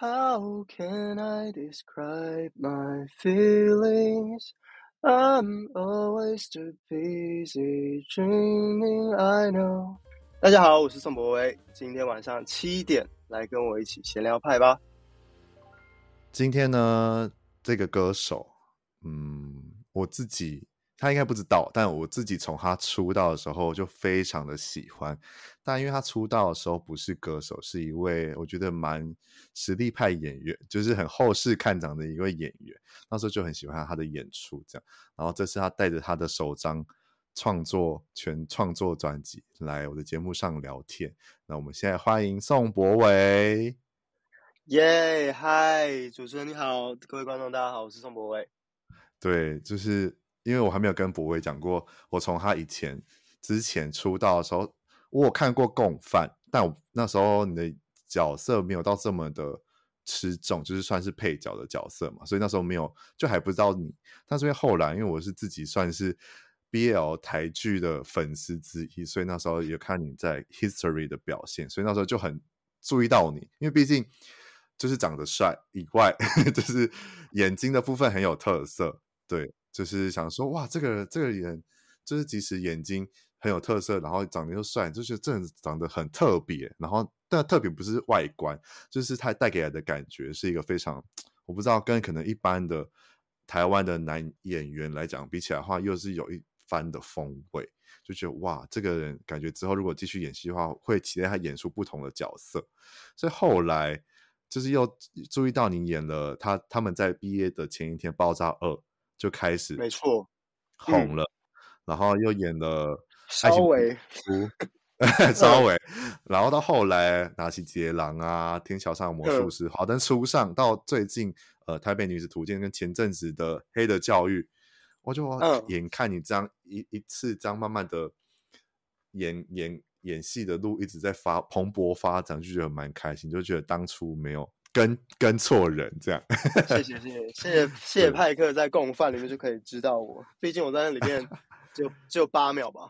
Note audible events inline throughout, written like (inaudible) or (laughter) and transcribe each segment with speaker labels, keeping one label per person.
Speaker 1: How can I describe my feelings? I'm always too busy dreaming. I know. 大家好，我是宋博威，今天晚上七点来跟我一起闲聊派吧。
Speaker 2: 今天呢，这个歌手，嗯，我自己。他应该不知道，但我自己从他出道的时候就非常的喜欢。但因为他出道的时候不是歌手，是一位我觉得蛮实力派演员，就是很后世看涨的一位演员。那时候就很喜欢他的演出，这样。然后这次他带着他的首张创作全创作专辑来我的节目上聊天。那我们现在欢迎宋博伟。
Speaker 1: 耶，嗨，主持人你好，各位观众大家好，我是宋博伟。
Speaker 2: 对，就是。因为我还没有跟博伟讲过，我从他以前之前出道的时候，我有看过共犯，但我那时候你的角色没有到这么的吃重，就是算是配角的角色嘛，所以那时候没有，就还不知道你。但是因为后来，因为我是自己算是 BL 台剧的粉丝之一，所以那时候也看你在 History 的表现，所以那时候就很注意到你，因为毕竟就是长得帅以外，(laughs) 就是眼睛的部分很有特色，对。就是想说，哇，这个这个人，就是即使眼睛很有特色，然后长得又帅，就是真的长得很特别。然后，但特别不是外观，就是他带给来的感觉是一个非常，我不知道跟可能一般的台湾的男演员来讲比起来的话，又是有一番的风味。就觉得哇，这个人感觉之后如果继续演戏的话，会期待他演出不同的角色。所以后来就是又注意到你演了他他们在毕业的前一天，《爆炸二》。就开始没错红了，然后又演了
Speaker 1: 稍微 (laughs)
Speaker 2: 稍微，然后到后来拿起劫狼啊，天桥上的魔术师，华灯初上，到最近呃台北女子图鉴跟前阵子的黑的教育，我就眼看你这样一一次这样慢慢的演演演戏的路一直在发蓬勃发展，就觉得蛮开心，就觉得当初没有。跟跟错人这样，(laughs)
Speaker 1: 谢谢谢谢谢谢谢谢派克在共犯里面就可以知道我，毕竟我在那里面 (laughs) 就只有八秒吧。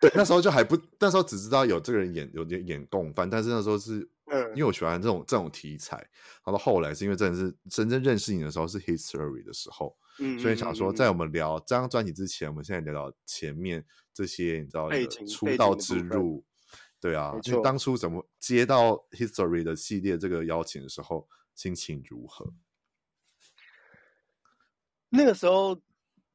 Speaker 2: 对，那时候就还不，那时候只知道有这个人演有点演共犯，但是那时候是，嗯，因为我喜欢这种这种题材。然后后来是因为真的是真正认识你的时候是 History 的时候，嗯，所以想说在我们聊这张专辑之前，我们现在聊聊前面这些，你知道出道之路。对啊，就当初怎么接到 History 的系列这个邀请的时候，心情如何？
Speaker 1: 那个时候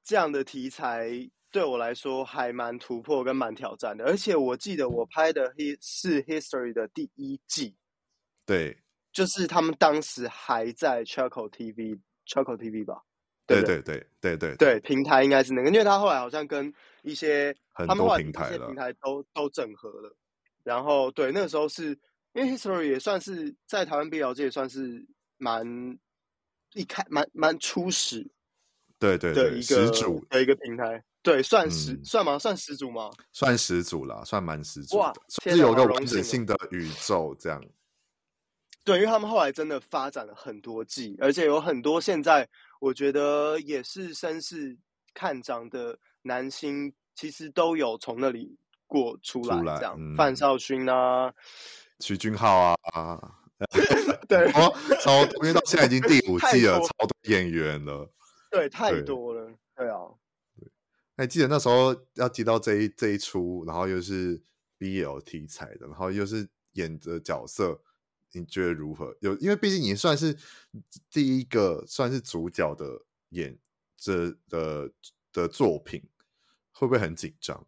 Speaker 1: 这样的题材对我来说还蛮突破跟蛮挑战的，而且我记得我拍的是 History 的第一季，
Speaker 2: 对，
Speaker 1: 就是他们当时还在 Charcoal TV，Charcoal TV 吧？
Speaker 2: 对对对对对
Speaker 1: 对，平台应该是那个，因为他后来好像跟一些
Speaker 2: 很多平台了，
Speaker 1: 平台都都整合了。然后对，那个时候是因为 History 也算是在台湾 BL 界也算是蛮一开蛮蛮初始，
Speaker 2: 对对对，始祖
Speaker 1: 的一个平台，对，算始、嗯、算吗？算始祖吗？
Speaker 2: 算始祖啦，算蛮始祖的，哇，是有个完整性的宇宙这样。
Speaker 1: 对，因为他们后来真的发展了很多季，而且有很多现在我觉得也是绅士看涨的男星，其实都有从那里。过出来这样，嗯、范少勋啊，
Speaker 2: 徐俊浩啊。
Speaker 1: 啊，(laughs) 对，
Speaker 2: 哦，超多，因为到现在已经第五季了，超多演员了，
Speaker 1: 对，太多了，对，对啊，
Speaker 2: 对，还记得那时候要接到这一这一出，然后又是 BL 题材的，然后又是演的角色，你觉得如何？有，因为毕竟你算是第一个算是主角的演这的的作品，会不会很紧张？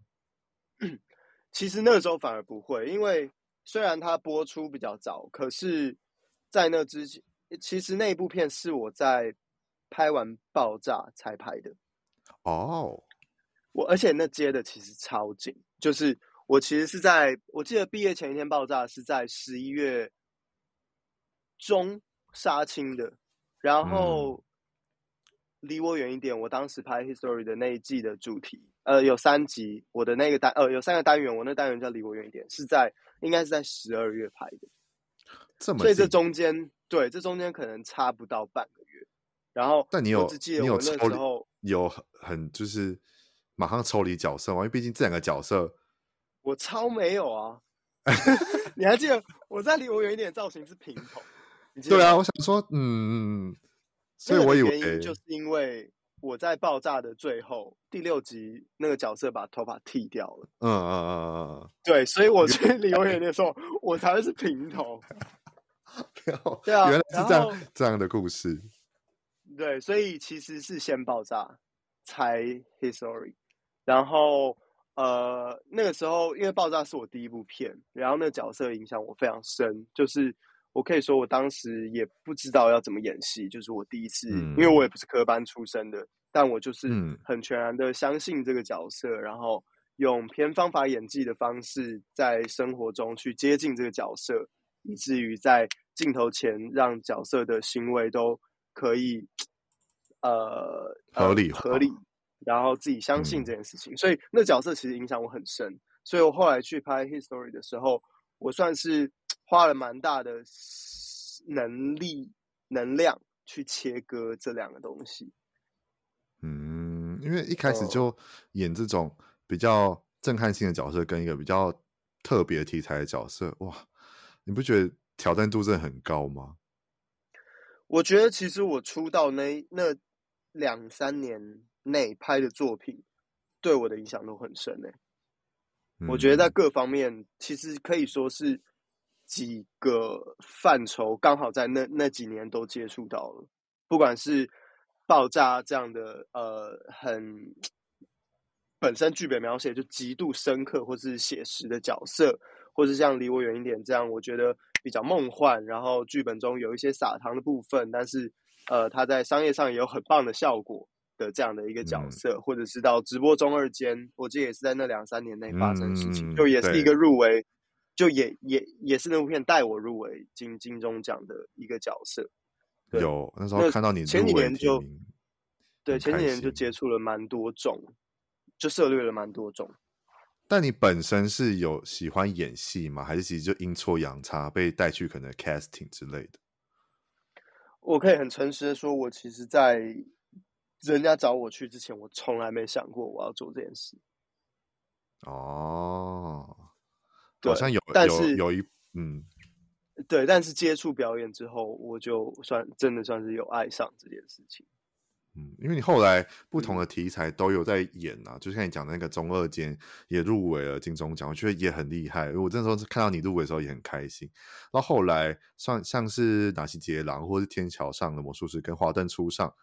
Speaker 1: 其实那个时候反而不会，因为虽然它播出比较早，可是，在那之前，其实那一部片是我在拍完《爆炸》才拍的。
Speaker 2: 哦，
Speaker 1: 我而且那接的其实超紧，就是我其实是在我记得毕业前一天，《爆炸》是在十一月中杀青的，然后离我远一点。我当时拍《History》的那一季的主题。呃，有三集，我的那个单，呃，有三个单元，我那单元叫离我远一点，是在应该是在十二月拍的，
Speaker 2: 这么，
Speaker 1: 所以这中间，对，这中间可能差不到半个月。然后，
Speaker 2: 但你有，你有
Speaker 1: 那时候
Speaker 2: 有很就是马上抽离角色吗？因为毕竟这两个角色，
Speaker 1: 我超没有啊。(laughs) (laughs) 你还记得我在离我远一点的造型是平头，
Speaker 2: 对啊，我想说，嗯，所以我以为
Speaker 1: 原因就是因为我在爆炸的最后第六集那个角色把头发剃掉了。
Speaker 2: 嗯嗯嗯嗯嗯，(laughs)
Speaker 1: 对，所以我去留言的时候，(laughs) 我才会是平头。(laughs)
Speaker 2: 对啊，原来是这样这样的故事。
Speaker 1: 对，所以其实是先爆炸才 History，然后呃那个时候因为爆炸是我第一部片，然后那个角色影响我非常深，就是我可以说我当时也不知道要怎么演戏，就是我第一次，嗯、因为我也不是科班出身的，但我就是很全然的相信这个角色，嗯、然后用偏方法演技的方式在生活中去接近这个角色，以至于在镜头前让角色的行为都。可以，呃，
Speaker 2: 合理
Speaker 1: 合理，然后自己相信这件事情，嗯、所以那角色其实影响我很深。所以我后来去拍《History》的时候，我算是花了蛮大的能力、能量去切割这两个东西。
Speaker 2: 嗯，因为一开始就演这种比较震撼性的角色，跟一个比较特别题材的角色，哇，你不觉得挑战度真的很高吗？
Speaker 1: 我觉得其实我出道那那两三年内拍的作品，对我的影响都很深诶。嗯、我觉得在各方面，其实可以说是几个范畴刚好在那那几年都接触到了，不管是爆炸这样的呃很本身剧本描写就极度深刻或是写实的角色，或是像离我远一点这样，我觉得。比较梦幻，然后剧本中有一些撒糖的部分，但是呃，他在商业上也有很棒的效果的这样的一个角色，嗯、或者是到直播中二间，我记得也是在那两三年内发生的事情，嗯、就也是一个入围，对就也也也是那部片带我入围金金钟奖的一个角色。
Speaker 2: 有那时候看到你
Speaker 1: 前几年就对前几年就接触了蛮多种，就涉猎了蛮多种。
Speaker 2: 但你本身是有喜欢演戏吗？还是其实就阴错阳差被带去可能 casting 之类的？
Speaker 1: 我可以很诚实的说，我其实，在人家找我去之前，我从来没想过我要做这件事。
Speaker 2: 哦，
Speaker 1: 对
Speaker 2: 好像有，
Speaker 1: 但是
Speaker 2: 有，有一嗯，
Speaker 1: 对，但是接触表演之后，我就算真的算是有爱上这件事情。
Speaker 2: 嗯，因为你后来不同的题材都有在演啊，嗯、就像你讲的那个中二间也入围了金钟奖，我觉得也很厉害。我那时候看到你入围的时候也很开心。然后后来算像是哪西杰狼或是天桥上的魔术师跟华灯初上，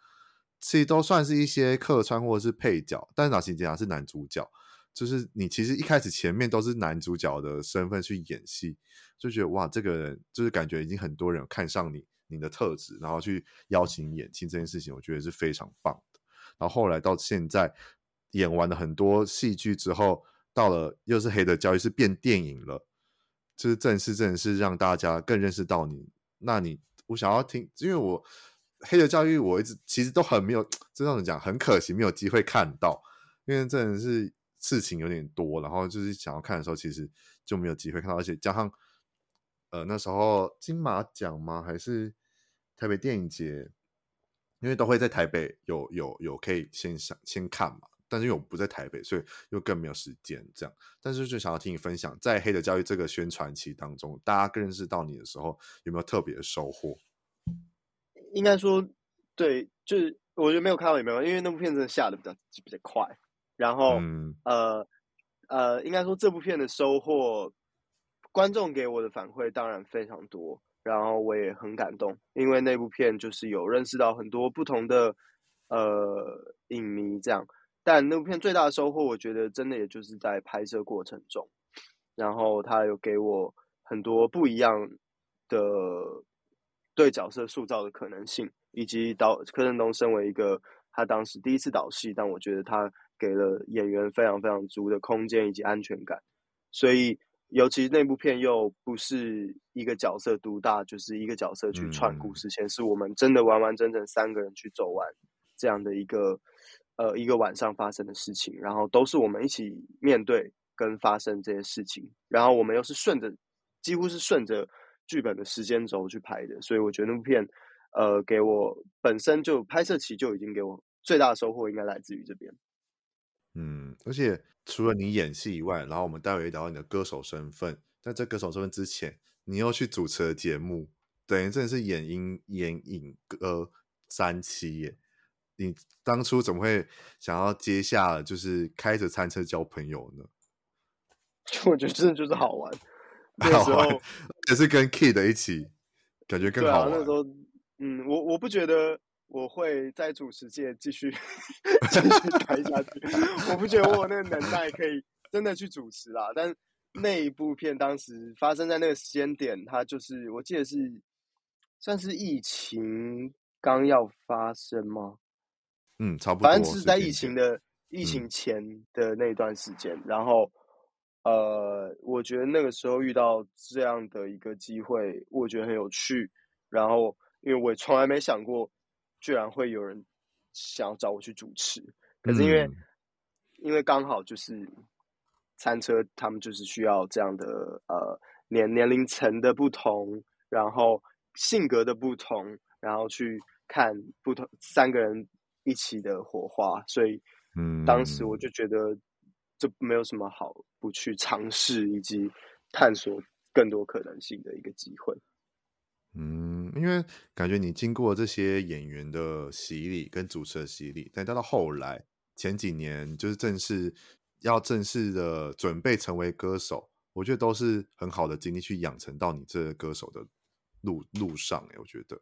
Speaker 2: 其实都算是一些客串或者是配角，但是哪西杰狼是男主角，就是你其实一开始前面都是男主角的身份去演戏，就觉得哇，这个人就是感觉已经很多人看上你。你的特质，然后去邀请你演戏这件事情，我觉得是非常棒的。然后后来到现在演完了很多戏剧之后，到了又是《黑的教育》是变电影了，就是正式正式让大家更认识到你。那你我想要听，因为我《黑的教育》我一直其实都很没有，(tsk) 这样子讲很可惜没有机会看到，因为真的是事情有点多，然后就是想要看的时候，其实就没有机会看到，而且加上呃那时候金马奖吗？还是？台北电影节，因为都会在台北有有有可以先想先看嘛，但是因为我不在台北，所以又更没有时间这样。但是就想要听你分享，在《黑的教育》这个宣传期当中，大家更认识到你的时候，有没有特别的收获？
Speaker 1: 应该说，对，就是我觉得没有看到也没有，因为那部片子下的比较比较快。然后，嗯、呃呃，应该说这部片的收获，观众给我的反馈当然非常多。然后我也很感动，因为那部片就是有认识到很多不同的呃影迷这样。但那部片最大的收获，我觉得真的也就是在拍摄过程中，然后他有给我很多不一样的对角色塑造的可能性，以及导柯震东身为一个他当时第一次导戏，但我觉得他给了演员非常非常足的空间以及安全感，所以。尤其那部片又不是一个角色独大，就是一个角色去串故事线，嗯、是我们真的完完整整三个人去走完这样的一个呃一个晚上发生的事情，然后都是我们一起面对跟发生这些事情，然后我们又是顺着几乎是顺着剧本的时间轴去拍的，所以我觉得那部片呃给我本身就拍摄期就已经给我最大的收获，应该来自于这边。
Speaker 2: 嗯，而且除了你演戏以外，然后我们待会也聊到你的歌手身份。在这歌手身份之前，你又去主持了节目，等于真的是演音演影歌三期耶。你当初怎么会想要接下就是开着餐车交朋友呢？(laughs)
Speaker 1: 我觉得真的就是好玩。(laughs) 那时候
Speaker 2: 也是跟 Kid 一起，感觉更好玩。
Speaker 1: 啊，那时候，嗯，我我不觉得我会在主持界继续 (laughs) 继续待下去。我不觉得我有那个能耐可以真的去主持啦。但那一部片当时发生在那个时间点，它就是我记得是算是疫情刚要发生吗？
Speaker 2: 嗯，差不多。
Speaker 1: 反正是在疫情的疫情前的那段时间，嗯、然后。呃，我觉得那个时候遇到这样的一个机会，我觉得很有趣。然后，因为我也从来没想过，居然会有人想要找我去主持。可是因为，嗯、因为刚好就是餐车，他们就是需要这样的呃年年龄层的不同，然后性格的不同，然后去看不同三个人一起的火花。所以，嗯，当时我就觉得。这没有什么好不去尝试以及探索更多可能性的一个机会。
Speaker 2: 嗯，因为感觉你经过这些演员的洗礼跟主持的洗礼，但到到后来前几年就是正式要正式的准备成为歌手，我觉得都是很好的经历去养成到你这个歌手的路路上。哎，我觉得，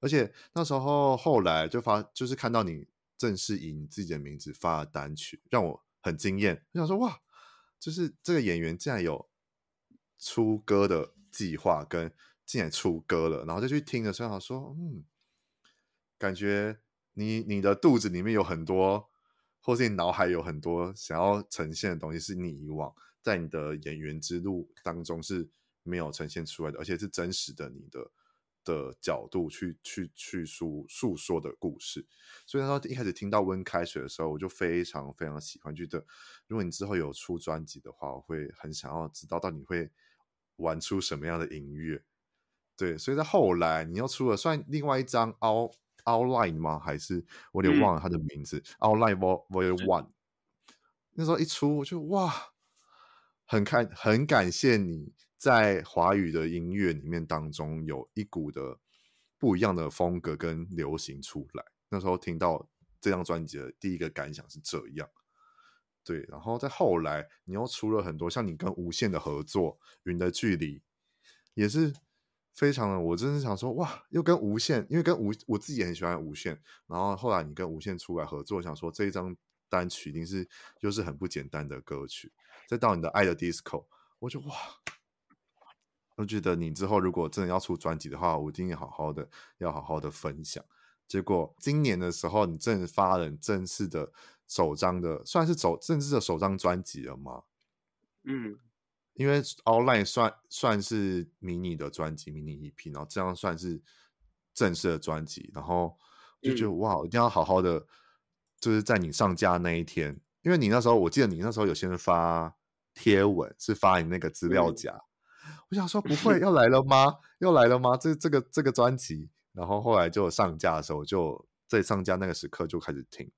Speaker 2: 而且那时候后来就发就是看到你正式以你自己的名字发单曲，让我。很惊艳，我想说哇，就是这个演员竟然有出歌的计划，跟竟然出歌了，然后再去听的时候，说嗯，感觉你你的肚子里面有很多，或是你脑海有很多想要呈现的东西，是你以往在你的演员之路当中是没有呈现出来的，而且是真实的你的。的角度去去去诉诉说的故事，所以他说一开始听到温开水的时候，我就非常非常喜欢，觉得如果你之后有出专辑的话，我会很想要知道到底会玩出什么样的音乐。对，所以在后来你又出了算另外一张 Out Outline 吗？还是我有点忘了他的名字，嗯，Outline Vol One。那时候一出，我就哇，很看很感谢你。在华语的音乐里面当中，有一股的不一样的风格跟流行出来。那时候听到这张专辑的第一个感想是这样，对。然后在后来，你又出了很多，像你跟无线的合作，《云的距离》也是非常的。我真是想说，哇，又跟无线，因为跟无我自己也很喜欢无线。然后后来你跟无线出来合作，想说这一张单曲一定是就是很不简单的歌曲。再到你的《爱的 Disco》，我就哇。我觉得你之后如果真的要出专辑的话，我一定好好的，要好好的分享。结果今年的时候，你正发了正式的首张的，算是走正式的首张专辑了吗？
Speaker 1: 嗯，
Speaker 2: 因为 Outline 算算是迷你的专辑，迷你 EP，然后这样算是正式的专辑，然后就觉得、嗯、哇，一定要好好的，就是在你上架那一天，因为你那时候，我记得你那时候有先发贴文，是发你那个资料夹。嗯我想说 (laughs) 不会要来了吗？要来了吗？这这个这个专辑，然后后来就上架的时候，就在上架那个时刻就开始听，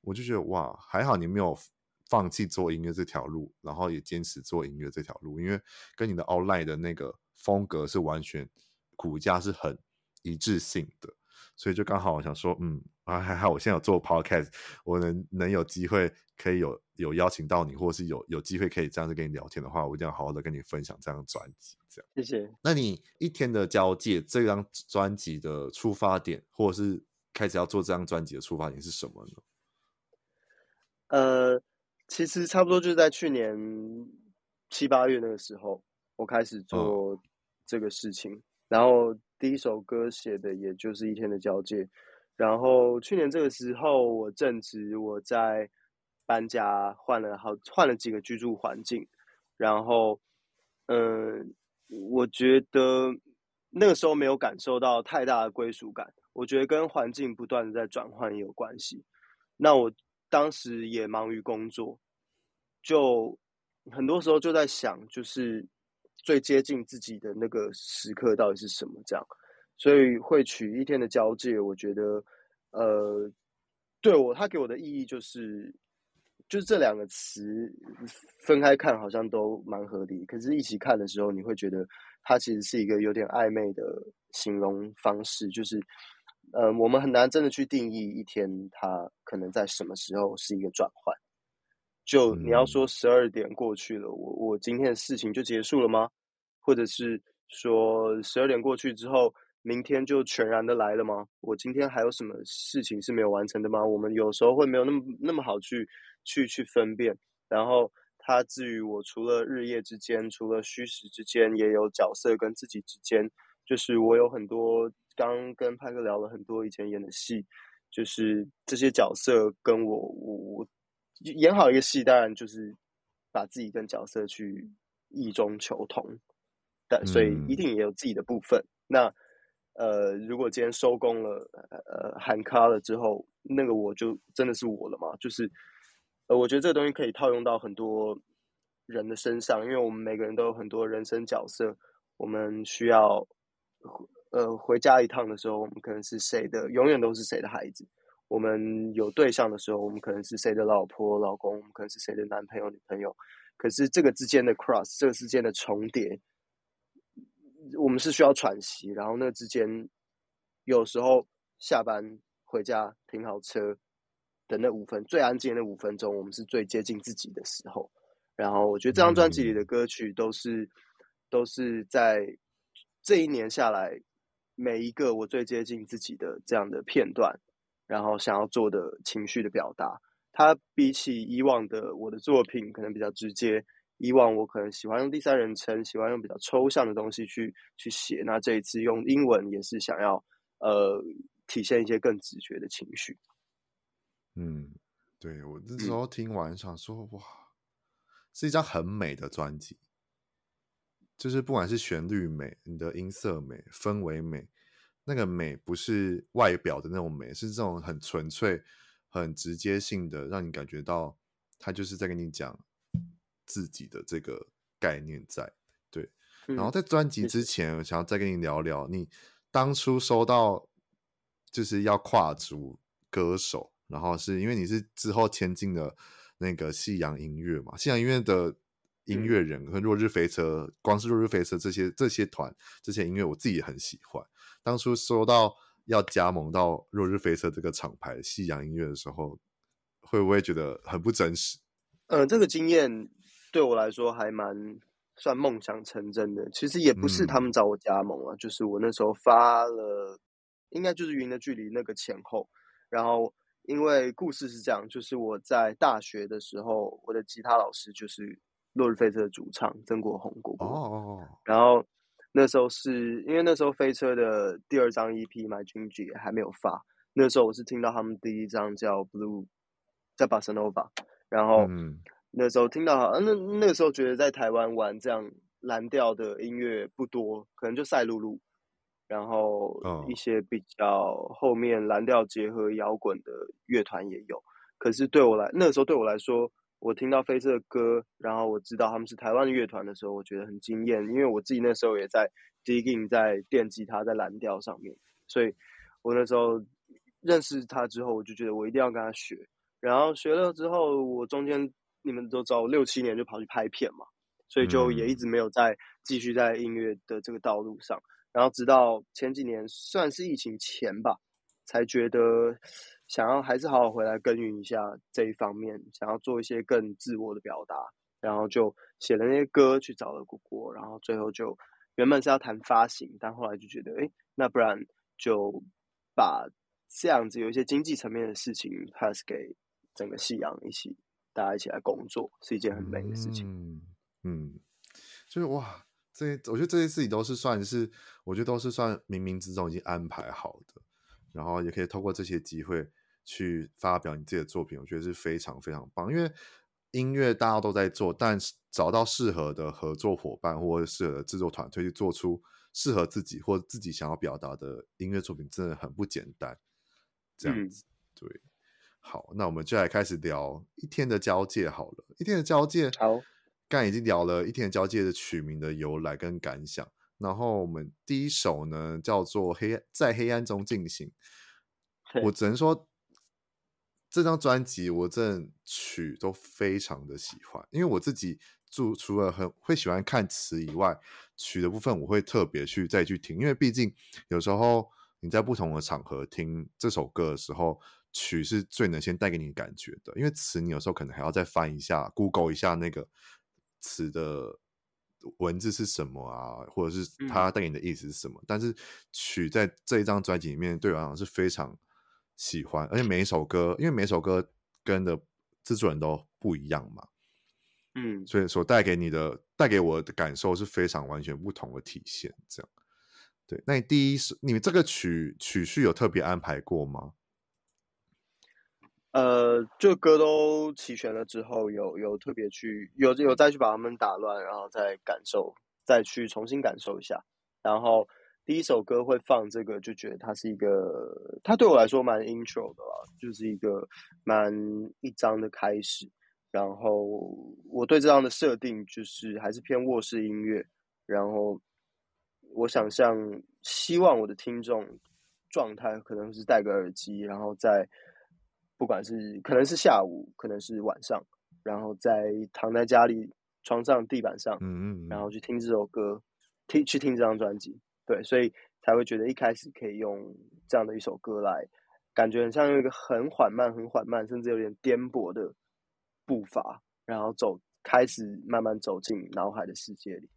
Speaker 2: 我就觉得哇，还好你没有放弃做音乐这条路，然后也坚持做音乐这条路，因为跟你的 outline 的那个风格是完全骨架是很一致性的，所以就刚好我想说，嗯，啊还好我现在有做 podcast，我能能有机会可以有。有邀请到你，或者是有有机会可以这样子跟你聊天的话，我一定要好好的跟你分享这张专辑。这样，
Speaker 1: 谢谢。
Speaker 2: 那你一天的交界这张专辑的出发点，或者是开始要做这张专辑的出发点是什么呢？
Speaker 1: 呃，其实差不多就是在去年七八月那个时候，我开始做这个事情。嗯、然后第一首歌写的也就是一天的交界。然后去年这个时候，我正值我在。搬家换了好换了几个居住环境，然后，嗯，我觉得那个时候没有感受到太大的归属感。我觉得跟环境不断的在转换也有关系。那我当时也忙于工作，就很多时候就在想，就是最接近自己的那个时刻到底是什么？这样，所以会取一天的交界。我觉得，呃，对我他给我的意义就是。就是这两个词分开看好像都蛮合理，可是一起看的时候，你会觉得它其实是一个有点暧昧的形容方式，就是，呃，我们很难真的去定义一天它可能在什么时候是一个转换。就你要说十二点过去了，我我今天的事情就结束了吗？或者是说十二点过去之后，明天就全然的来了吗？我今天还有什么事情是没有完成的吗？我们有时候会没有那么那么好去去去分辨。然后它至于我除了日夜之间，除了虚实之间，也有角色跟自己之间，就是我有很多刚跟派哥聊了很多以前演的戏，就是这些角色跟我我我。演好一个戏，当然就是把自己跟角色去异中求同，但所以一定也有自己的部分。嗯、那呃，如果今天收工了，呃，喊卡了之后，那个我就真的是我了嘛？就是呃，我觉得这个东西可以套用到很多人的身上，因为我们每个人都有很多人生角色，我们需要呃回家一趟的时候，我们可能是谁的，永远都是谁的孩子。我们有对象的时候，我们可能是谁的老婆、老公，我们可能是谁的男朋友、女朋友。可是这个之间的 cross，这个之间的重叠，我们是需要喘息。然后那之间，有时候下班回家停好车的那五分最安静的那五分钟，我们是最接近自己的时候。然后我觉得这张专辑里的歌曲都是、嗯、都是在这一年下来每一个我最接近自己的这样的片段。然后想要做的情绪的表达，它比起以往的我的作品可能比较直接。以往我可能喜欢用第三人称，喜欢用比较抽象的东西去去写。那这一次用英文也是想要呃体现一些更直觉的情绪。
Speaker 2: 嗯，对，我那时候听完想说，嗯、哇，是一张很美的专辑，就是不管是旋律美、你的音色美、氛围美。那个美不是外表的那种美，是这种很纯粹、很直接性的，让你感觉到他就是在跟你讲自己的这个概念在。对，嗯、然后在专辑之前，我想要再跟你聊聊，你当初收到就是要跨足歌手，然后是因为你是之后签进了那个夕阳音乐嘛？夕阳音乐的音乐人和落日飞车，光是落日飞车这些这些团这些音乐，我自己也很喜欢。当初收到要加盟到落日飞车这个厂牌夕阳音乐的时候，会不会觉得很不真实？
Speaker 1: 呃，这个经验对我来说还蛮算梦想成真的。其实也不是他们找我加盟啊，嗯、就是我那时候发了，应该就是《云的距离》那个前后。然后因为故事是这样，就是我在大学的时候，我的吉他老师就是落日飞车的主唱曾国宏哥哥。哦，然后。那时候是因为那时候飞车的第二张 EP《My 也还没有发，那时候我是听到他们第一张叫《Blue》，在《Bossa Nova》，然后那时候听到，嗯、那那个时候觉得在台湾玩这样蓝调的音乐不多，可能就赛璐璐，然后一些比较后面蓝调结合摇滚的乐团也有，可是对我来，那时候对我来说。我听到飞车的歌，然后我知道他们是台湾的乐团的时候，我觉得很惊艳，因为我自己那时候也在 digging 在电吉他在蓝调上面，所以我那时候认识他之后，我就觉得我一定要跟他学。然后学了之后，我中间你们都知道，我六七年就跑去拍片嘛，所以就也一直没有再继续在音乐的这个道路上。然后直到前几年，算是疫情前吧，才觉得。想要还是好好回来耕耘一下这一方面，想要做一些更自我的表达，然后就写了那些歌去找了果果，然后最后就原本是要谈发行，但后来就觉得，哎，那不然就把这样子有一些经济层面的事情 pass 给整个夕阳一起，大家一起来工作，是一件很美的事情。
Speaker 2: 嗯，嗯，就是哇，这些我觉得这些事情都是算是，我觉得都是算冥冥之中已经安排好的。然后也可以透过这些机会去发表你自己的作品，我觉得是非常非常棒。因为音乐大家都在做，但找到适合的合作伙伴或者适合的制作团队去做出适合自己或自己想要表达的音乐作品，真的很不简单。这样子，嗯、对。好，那我们就来开始聊一天的交界好了。一天的交界，好，刚才已经聊了一天的交界的取名的由来跟感想。然后我们第一首呢叫做《黑在黑暗中进行》，我只能说这张专辑我这曲都非常的喜欢，因为我自己就除了很会喜欢看词以外，曲的部分我会特别去再去听，因为毕竟有时候你在不同的场合听这首歌的时候，曲是最能先带给你感觉的。因为词你有时候可能还要再翻一下，Google 一下那个词的文字是什么啊，或者是它带给你的意思是什么。嗯、但是曲在这一张专辑里面，对我来讲是非常喜欢，而且每一首歌，因为每一首歌跟的制作人都不一样嘛。
Speaker 1: 嗯，
Speaker 2: 所以所带给你的、带给我的感受是非常完全不同的体现。这样，对。那你第一是你们这个曲曲序有特别安排过吗？
Speaker 1: 呃，就歌都齐全了之后，有有特别去有有再去把他们打乱，然后再感受，再去重新感受一下。然后第一首歌会放这个，就觉得它是一个，它对我来说蛮 intro 的啦，就是一个蛮一张的开始。然后我对这样的设定就是还是偏卧室音乐，然后我想象希望我的听众状态可能是戴个耳机，然后在不管是可能是下午，可能是晚上，然后在躺在家里床上地板上，
Speaker 2: 嗯嗯，
Speaker 1: 然后去听这首歌，听去听这张专辑，对，所以才会觉得一开始可以用这样的一首歌来，感觉很像用一个很缓慢、很缓慢，甚至有点颠簸的。步伐，然后走，开始慢慢走进脑海的世界里。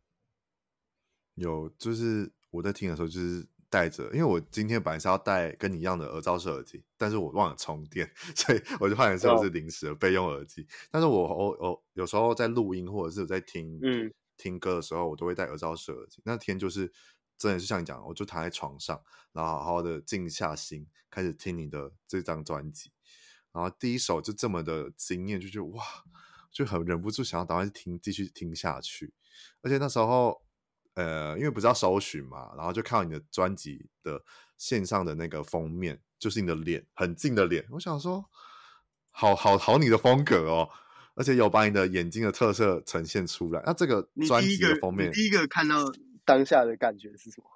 Speaker 2: 有，就是我在听的时候，就是带着，因为我今天本来是要带跟你一样的耳罩式耳机，但是我忘了充电，(laughs) 所以我就换成是临时的备用耳机。哦、但是我我我有时候在录音或者是在听
Speaker 1: 嗯
Speaker 2: 听歌的时候，我都会戴耳罩式耳机。那天就是真的是像你讲，我就躺在床上，然后好好的静下心，开始听你的这张专辑。然后第一首就这么的惊艳，就觉得哇，就很忍不住想要赶快听，继续听下去。而且那时候，呃，因为不是要搜寻嘛，然后就看到你的专辑的线上的那个封面，就是你的脸，很近的脸。我想说，好好好，你的风格哦，而且有把你的眼睛的特色呈现出来。那这个专辑的封面，
Speaker 1: 第一个看到当下的感觉是什么？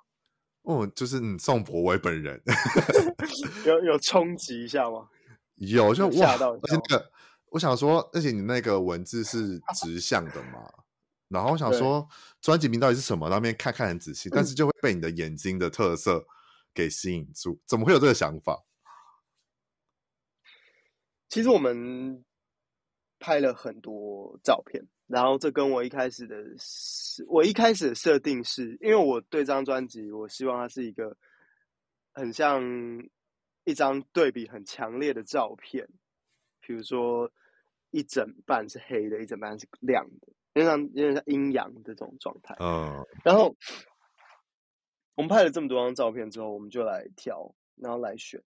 Speaker 2: 哦，就是你宋博伟本人，(laughs)
Speaker 1: 有有冲击一下吗？
Speaker 2: 有就哇，而且那个，我想说，而且你那个文字是直向的嘛，然后我想说，专辑名到底是什么？那边看看很仔细，但是就会被你的眼睛的特色给吸引住。怎么会有这个想法？
Speaker 1: 其实我们拍了很多照片，然后这跟我一开始的，我一开始的设定是，因为我对这张专辑，我希望它是一个很像。一张对比很强烈的照片，比如说一整半是黑的，一整半是亮的，有点像有点像阴阳的这种状态。
Speaker 2: 嗯，
Speaker 1: 然后我们拍了这么多张照片之后，我们就来挑，然后来选。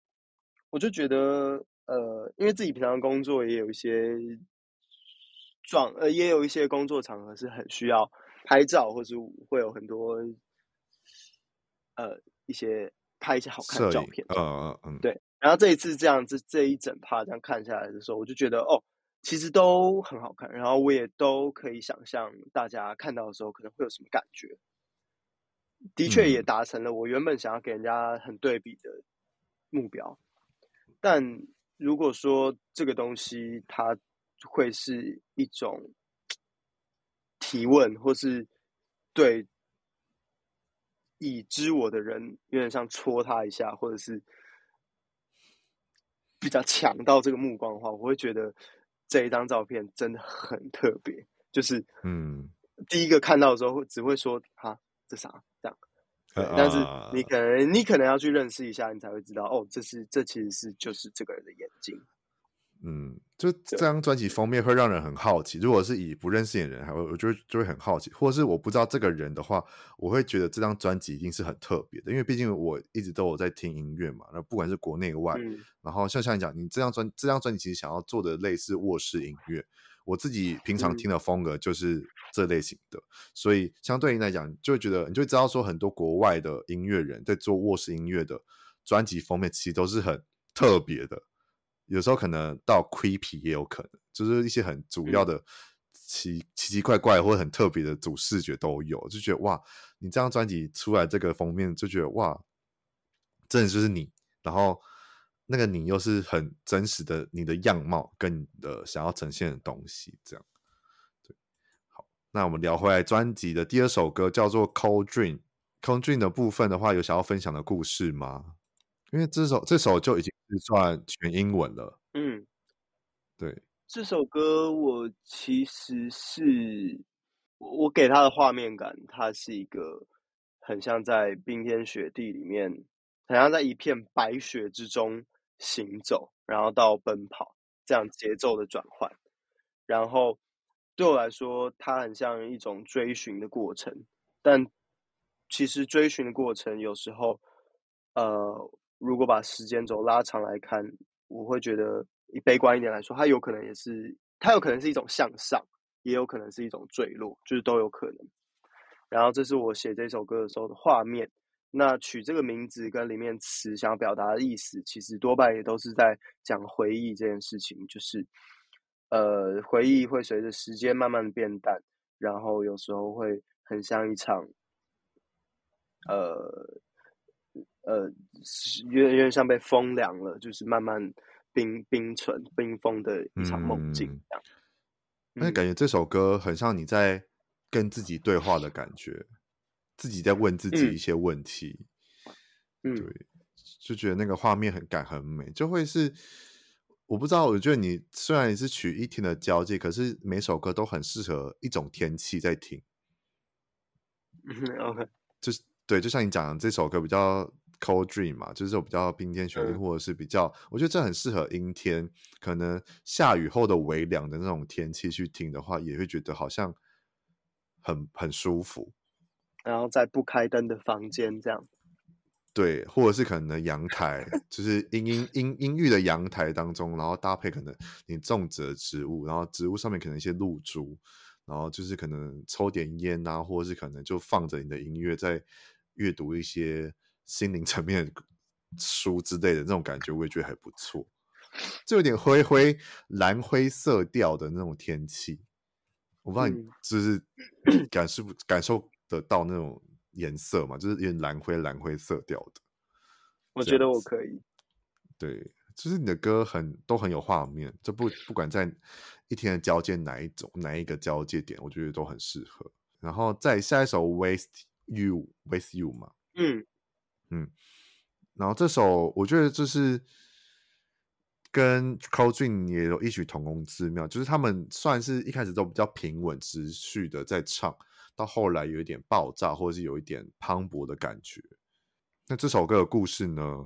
Speaker 1: 我就觉得，呃，因为自己平常工作也有一些状，呃，也有一些工作场合是很需要拍照，或是会有很多呃一些。拍一些好看的照片，
Speaker 2: 嗯嗯嗯，
Speaker 1: 对。然后这一次这样子这一整趴这样看下来的时候，我就觉得哦，其实都很好看。然后我也都可以想象大家看到的时候可能会有什么感觉。的确也达成了我原本想要给人家很对比的目标。但如果说这个东西它会是一种提问，或是对。已知我的人有点像戳他一下，或者是比较抢到这个目光的话，我会觉得这一张照片真的很特别。就是，嗯，第一个看到的时候，只会说“哈，这啥？”这样。但是你可能你可能要去认识一下，你才会知道哦，这是这其实是就是这个人的眼睛。
Speaker 2: 嗯，就这张专辑封面会让人很好奇。如果是以不认识的人，还会我就会就会很好奇，或者是我不知道这个人的话，我会觉得这张专辑一定是很特别的，因为毕竟我一直都有在听音乐嘛。那不管是国内外，嗯、然后像像你讲，你这张专这张专辑其实想要做的类似卧室音乐，我自己平常听的风格就是这类型的，嗯、所以相对应来讲，就会觉得你就会知道说，很多国外的音乐人在做卧室音乐的专辑封面，其实都是很特别的。有时候可能到 creepy 也有可能，就是一些很主要的奇奇奇怪怪或者很特别的主视觉都有，就觉得哇，你这张专辑出来这个封面就觉得哇，真的就是你，然后那个你又是很真实的你的样貌跟你的想要呈现的东西，这样，对，好，那我们聊回来专辑的第二首歌叫做《Cold Dream》，Cold Dream 的部分的话，有想要分享的故事吗？因为这首这首就已经是算全英文了。
Speaker 1: 嗯，
Speaker 2: 对，
Speaker 1: 这首歌我其实是我给他的画面感，它是一个很像在冰天雪地里面，很像在一片白雪之中行走，然后到奔跑这样节奏的转换，然后。对我来说，它很像一种追寻的过程，但其实追寻的过程有时候，呃，如果把时间轴拉长来看，我会觉得以悲观一点来说，它有可能也是，它有可能是一种向上，也有可能是一种坠落，就是都有可能。然后这是我写这首歌的时候的画面。那取这个名字跟里面词想要表达的意思，其实多半也都是在讲回忆这件事情，就是。呃，回忆会随着时间慢慢变淡，然后有时候会很像一场，呃，呃，有点有点像被风凉了，就是慢慢冰冰存、冰封的一场梦境这样。
Speaker 2: 那、嗯、感觉这首歌很像你在跟自己对话的感觉，自己在问自己一些问题。
Speaker 1: 嗯，
Speaker 2: 对，就觉得那个画面很感很美，就会是。我不知道，我觉得你虽然也是取一天的交界，可是每首歌都很适合一种天气在听。
Speaker 1: 嗯，OK，
Speaker 2: 就是对，就像你讲的这首歌比较 cold dream 嘛，就是比较冰天雪地，嗯、或者是比较，我觉得这很适合阴天，可能下雨后的微凉的那种天气去听的话，也会觉得好像很很舒服。
Speaker 1: 然后在不开灯的房间这样。
Speaker 2: 对，或者是可能阳台，就是阴阴阴阴郁的阳台当中，然后搭配可能你种植的植物，然后植物上面可能一些露珠，然后就是可能抽点烟啊，或者是可能就放着你的音乐在阅读一些心灵层面的书之类的那种感觉，我也觉得还不错，就有点灰灰蓝灰色调的那种天气，我不知道你就是感受感受得到那种。颜色嘛，就是有点蓝灰蓝灰色调的。
Speaker 1: 我觉得我可以。
Speaker 2: 对，就是你的歌很都很有画面，就不不管在一天的交界哪一种哪一个交界点，我觉得都很适合。然后再下一首 Waste You》，Waste You 嘛，
Speaker 1: 嗯
Speaker 2: 嗯，然后这首我觉得就是跟 Dream 也有异曲同工之妙，就是他们算是一开始都比较平稳持续的在唱。到后来有一点爆炸，或者是有一点磅礴的感觉。那这首歌的故事呢？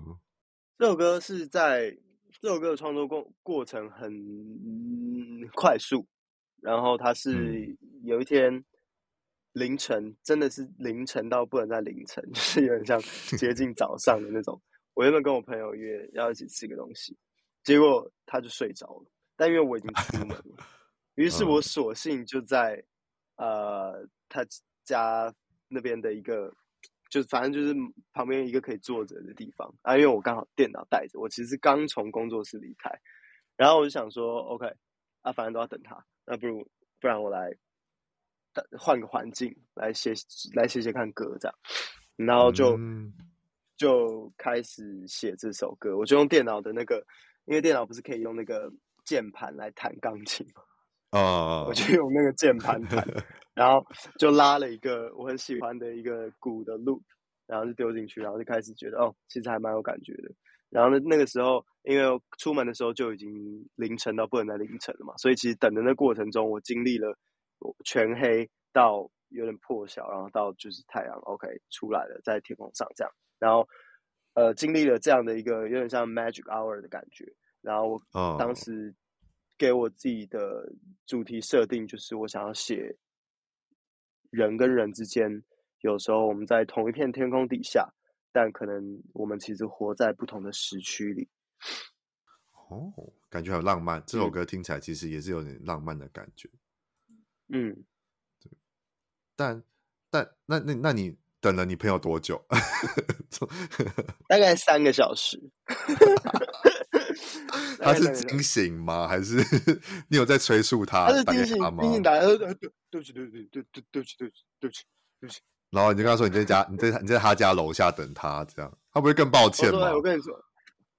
Speaker 1: 这首歌是在这首歌的创作过过程很快速，然后它是有一天凌晨，嗯、真的是凌晨到不能再凌晨，就是有点像接近早上的那种。我原本跟我朋友约要一起吃个东西，结果他就睡着了。但因为我已经出门了，于是我索性就在呃。他家那边的一个，就是反正就是旁边一个可以坐着的地方啊，因为我刚好电脑带着，我其实刚从工作室离开，然后我就想说，OK，啊，反正都要等他，那不如不然我来换个环境来写来写写看歌这样，然后就、嗯、就开始写这首歌，我就用电脑的那个，因为电脑不是可以用那个键盘来弹钢琴吗？
Speaker 2: 啊，uh,
Speaker 1: 我就用那个键盘弹，(laughs) 然后就拉了一个我很喜欢的一个鼓的 loop，然后就丢进去，然后就开始觉得哦，其实还蛮有感觉的。然后呢，那个时候因为出门的时候就已经凌晨到不能再凌晨了嘛，所以其实等的那过程中，我经历了全黑到有点破晓，然后到就是太阳 OK 出来了，在天空上这样，然后呃经历了这样的一个有点像 magic hour 的感觉，然后我当时。Uh. 给我自己的主题设定就是，我想要写人跟人之间，有时候我们在同一片天空底下，但可能我们其实活在不同的时区里。
Speaker 2: 哦，感觉很浪漫。这首歌听起来其实也是有点浪漫的感觉。
Speaker 1: 嗯，
Speaker 2: 对。但但那那那你等了你朋友多久？
Speaker 1: 大概三个小时。
Speaker 2: 他是惊醒吗？还是你有在催促他？
Speaker 1: 他是惊醒吗，惊醒打，对对对对不起，对不起，对对对不起，对不起，对不起。
Speaker 2: 然后你就跟他说你在家，你在你在他家楼下等他，这样他不会更抱歉吗？
Speaker 1: 我跟你说，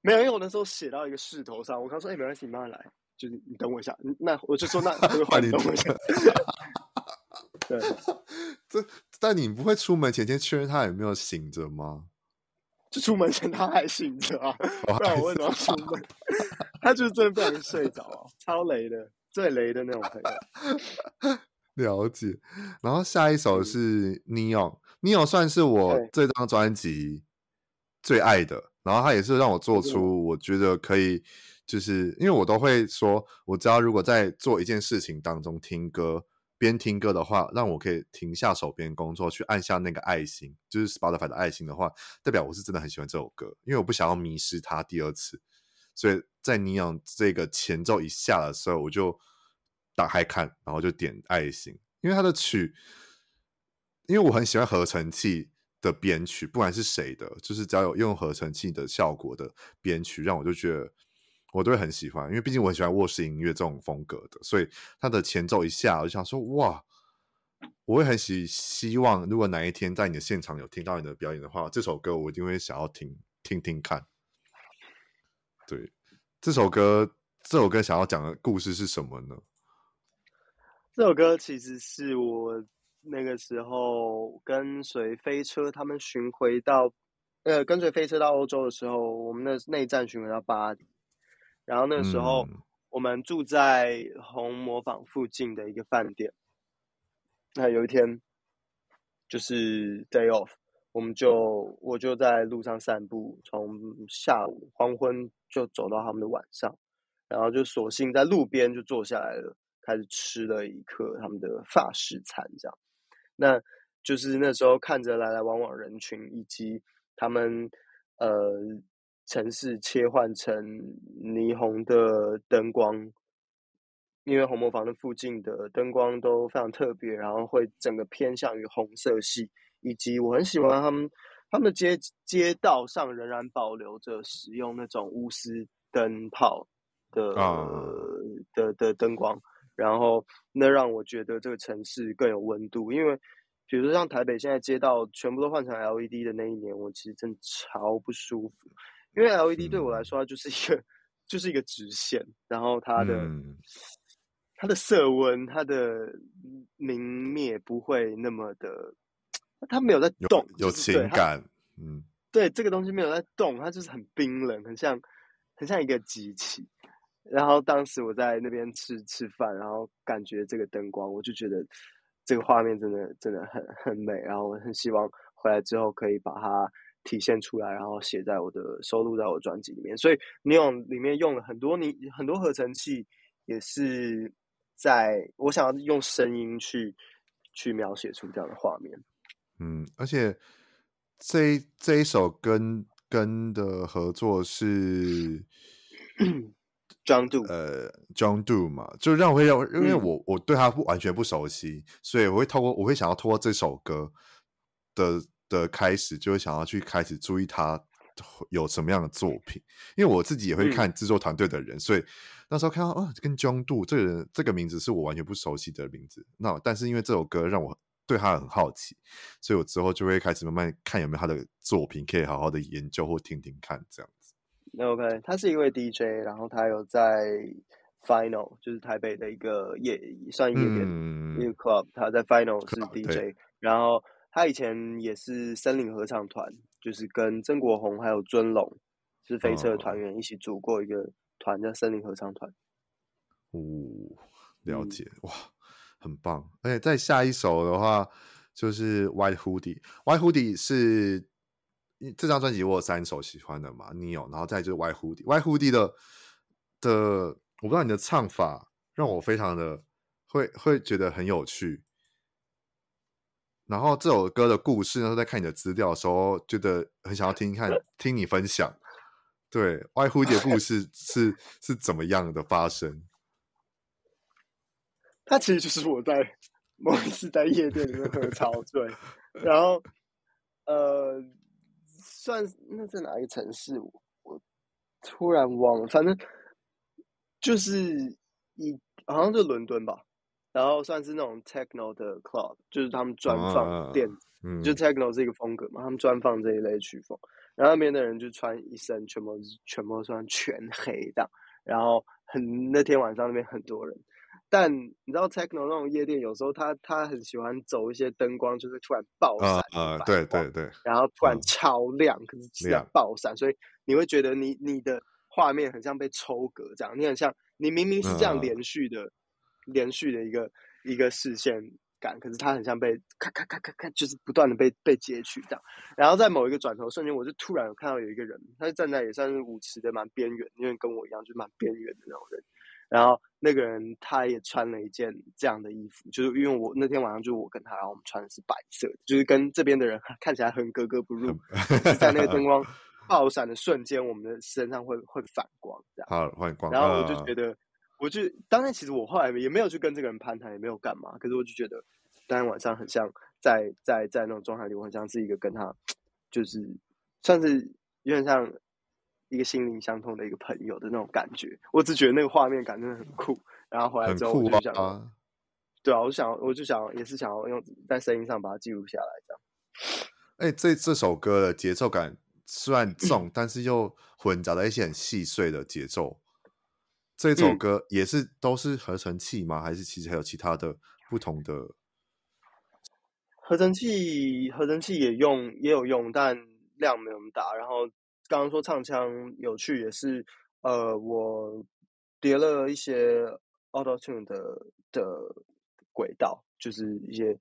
Speaker 1: 没有，因为我那时候写到一个势头上，我刚说哎，没关系，你慢慢来，就是你等我一下。那我就说那 (laughs) 换你等我一下。(laughs) 对，
Speaker 2: 这但你不会出门前先确认他有没有醒着吗？
Speaker 1: 就出门前他还醒着啊，不然我为什么要出门？(laughs) 他就是真的不小心睡着啊，超雷的，最雷的那种朋友。
Speaker 2: 了解。然后下一首是 Neon，Neon 算是我这张专辑最爱的。然后他也是让我做出我觉得可以，就是因为我都会说，我知道如果在做一件事情当中听歌，边听歌的话，让我可以停下手边工作，去按下那个爱心，就是 Spotify 的爱心的话，代表我是真的很喜欢这首歌，因为我不想要迷失它第二次。所以在尼昂这个前奏一下的时候，我就打开看，然后就点爱心，因为他的曲，因为我很喜欢合成器的编曲，不管是谁的，就是只要有用合成器的效果的编曲，让我就觉得。我都会很喜欢，因为毕竟我很喜欢卧室音乐这种风格的，所以它的前奏一下，我就想说哇，我会很希希望，如果哪一天在你的现场有听到你的表演的话，这首歌我一定会想要听听听看。对，这首歌，这首歌想要讲的故事是什么呢？
Speaker 1: 这首歌其实是我那个时候跟随飞车他们巡回到，呃，跟随飞车到欧洲的时候，我们的内战巡回到巴黎。然后那个时候，我们住在红磨坊附近的一个饭店。那有一天，就是 day off，我们就我就在路上散步，从下午黄昏就走到他们的晚上，然后就索性在路边就坐下来了，开始吃了一颗他们的法式餐，这样。那就是那时候看着来来往往人群，以及他们呃。城市切换成霓虹的灯光，因为红磨坊的附近的灯光都非常特别，然后会整个偏向于红色系，以及我很喜欢他们他们的街街道上仍然保留着使用那种钨丝灯泡的、uh. 的的灯光，然后那让我觉得这个城市更有温度，因为比如说像台北现在街道全部都换成 LED 的那一年，我其实真的超不舒服。因为 LED 对我来说，它就是一个、嗯，(laughs) 就是一个直线，然后它的、嗯、它的色温、它的明灭不会那么的，它没有在动，
Speaker 2: 有，有情感，嗯，
Speaker 1: 对，这个东西没有在动，它就是很冰冷，很像很像一个机器。然后当时我在那边吃吃饭，然后感觉这个灯光，我就觉得这个画面真的真的很很美，然后我很希望回来之后可以把它。体现出来，然后写在我的收录在我的专辑里面。所以 Neon 里面用了很多你很多合成器，也是在我想要用声音去去描写出这样的画面。
Speaker 2: 嗯，而且这这一首跟跟的合作是 (clears throat)
Speaker 1: John Do，
Speaker 2: 呃，John Do 嘛，就让我会让，因为我我对他不完全不熟悉，所以我会透过我会想要透过这首歌的。的开始就会想要去开始注意他有什么样的作品，因为我自己也会看制作团队的人，嗯、所以那时候看到哦，跟 John Do 这个人这个名字是我完全不熟悉的名字。那但是因为这首歌让我对他很好奇，所以我之后就会开始慢慢看有没有他的作品可以好好的研究或听听看这样子。
Speaker 1: 那 OK，他是一位 DJ，然后他有在 Final 就是台北的一个夜算夜店、嗯、一个 club，他在 Final 是 DJ，然后。他以前也是森林合唱团，就是跟曾国宏还有尊龙，是飞车的团员一起组过一个团，叫森林合唱团。
Speaker 2: 哦，了解、嗯、哇，很棒！而且再下一首的话，就是 White Hoodie。White Hoodie 是这张专辑我有三首喜欢的嘛，你有，然后再就是 White Hoodie。White Hoodie 的的，我不知道你的唱法让我非常的会会觉得很有趣。然后这首歌的故事呢，在看你的资料的时候，觉得很想要听听看，(laughs) 听你分享。对，White Hoodie 的故事 (laughs) 是是怎么样的发生？(laughs)
Speaker 1: 它其实就是我在某一次在夜店里面喝超醉，然后呃，算那在哪一个城市？我我突然忘了，反正就是一好像就是伦敦吧。然后算是那种 techno 的 club，就是他们专放电子，啊嗯、就 techno 这个风格嘛，他们专放这一类曲风。然后那边的人就穿一身全部全部穿全黑的，然后很那天晚上那边很多人，但你知道 techno 那种夜店，有时候他他很喜欢走一些灯光，就是突然爆闪，
Speaker 2: 呃，对对对，
Speaker 1: 然后突然超亮，嗯、可是这样爆闪，所以你会觉得你你的画面很像被抽格这样，你很像你明明是这样连续的、嗯、连续的一个一个视线感，可是它很像被咔咔咔咔咔，就是不断的被被截取这样。然后在某一个转头瞬间，我就突然有看到有一个人，他是站在也算是舞池的蛮边缘，因为跟我一样就是蛮边缘的那种人。然后那个人他也穿了一件这样的衣服，就是因为我那天晚上就是我跟他，然后我们穿的是白色，就是跟这边的人看起来很格格不入。是在那个灯光爆闪的瞬间，我们的身上会会反光，这样。
Speaker 2: 好，反光。
Speaker 1: 然后我就觉得，我就当天其实我后来也没有去跟这个人攀谈，也没有干嘛。可是我就觉得，当天晚上很像在在在那种状态里，我很像是一个跟他，就是算是有点像。一个心灵相通的一个朋友的那种感觉，我只觉得那个画面感真的很酷。然后回来之后，我就想，啊对啊，我就想，我就想，也是想要用在声音上把它记录下来，这样。
Speaker 2: 哎、欸，这这首歌的节奏感虽然 (clears throat) 重，但是又混杂了一些很细碎的节奏。这首歌也是都是合成器吗？还是其实还有其他的不同的
Speaker 1: 合成器？合成器也用，也有用，但量没有那么大。然后。刚刚说唱腔有趣，也是呃，我叠了一些 auto tune 的的轨道，就是一些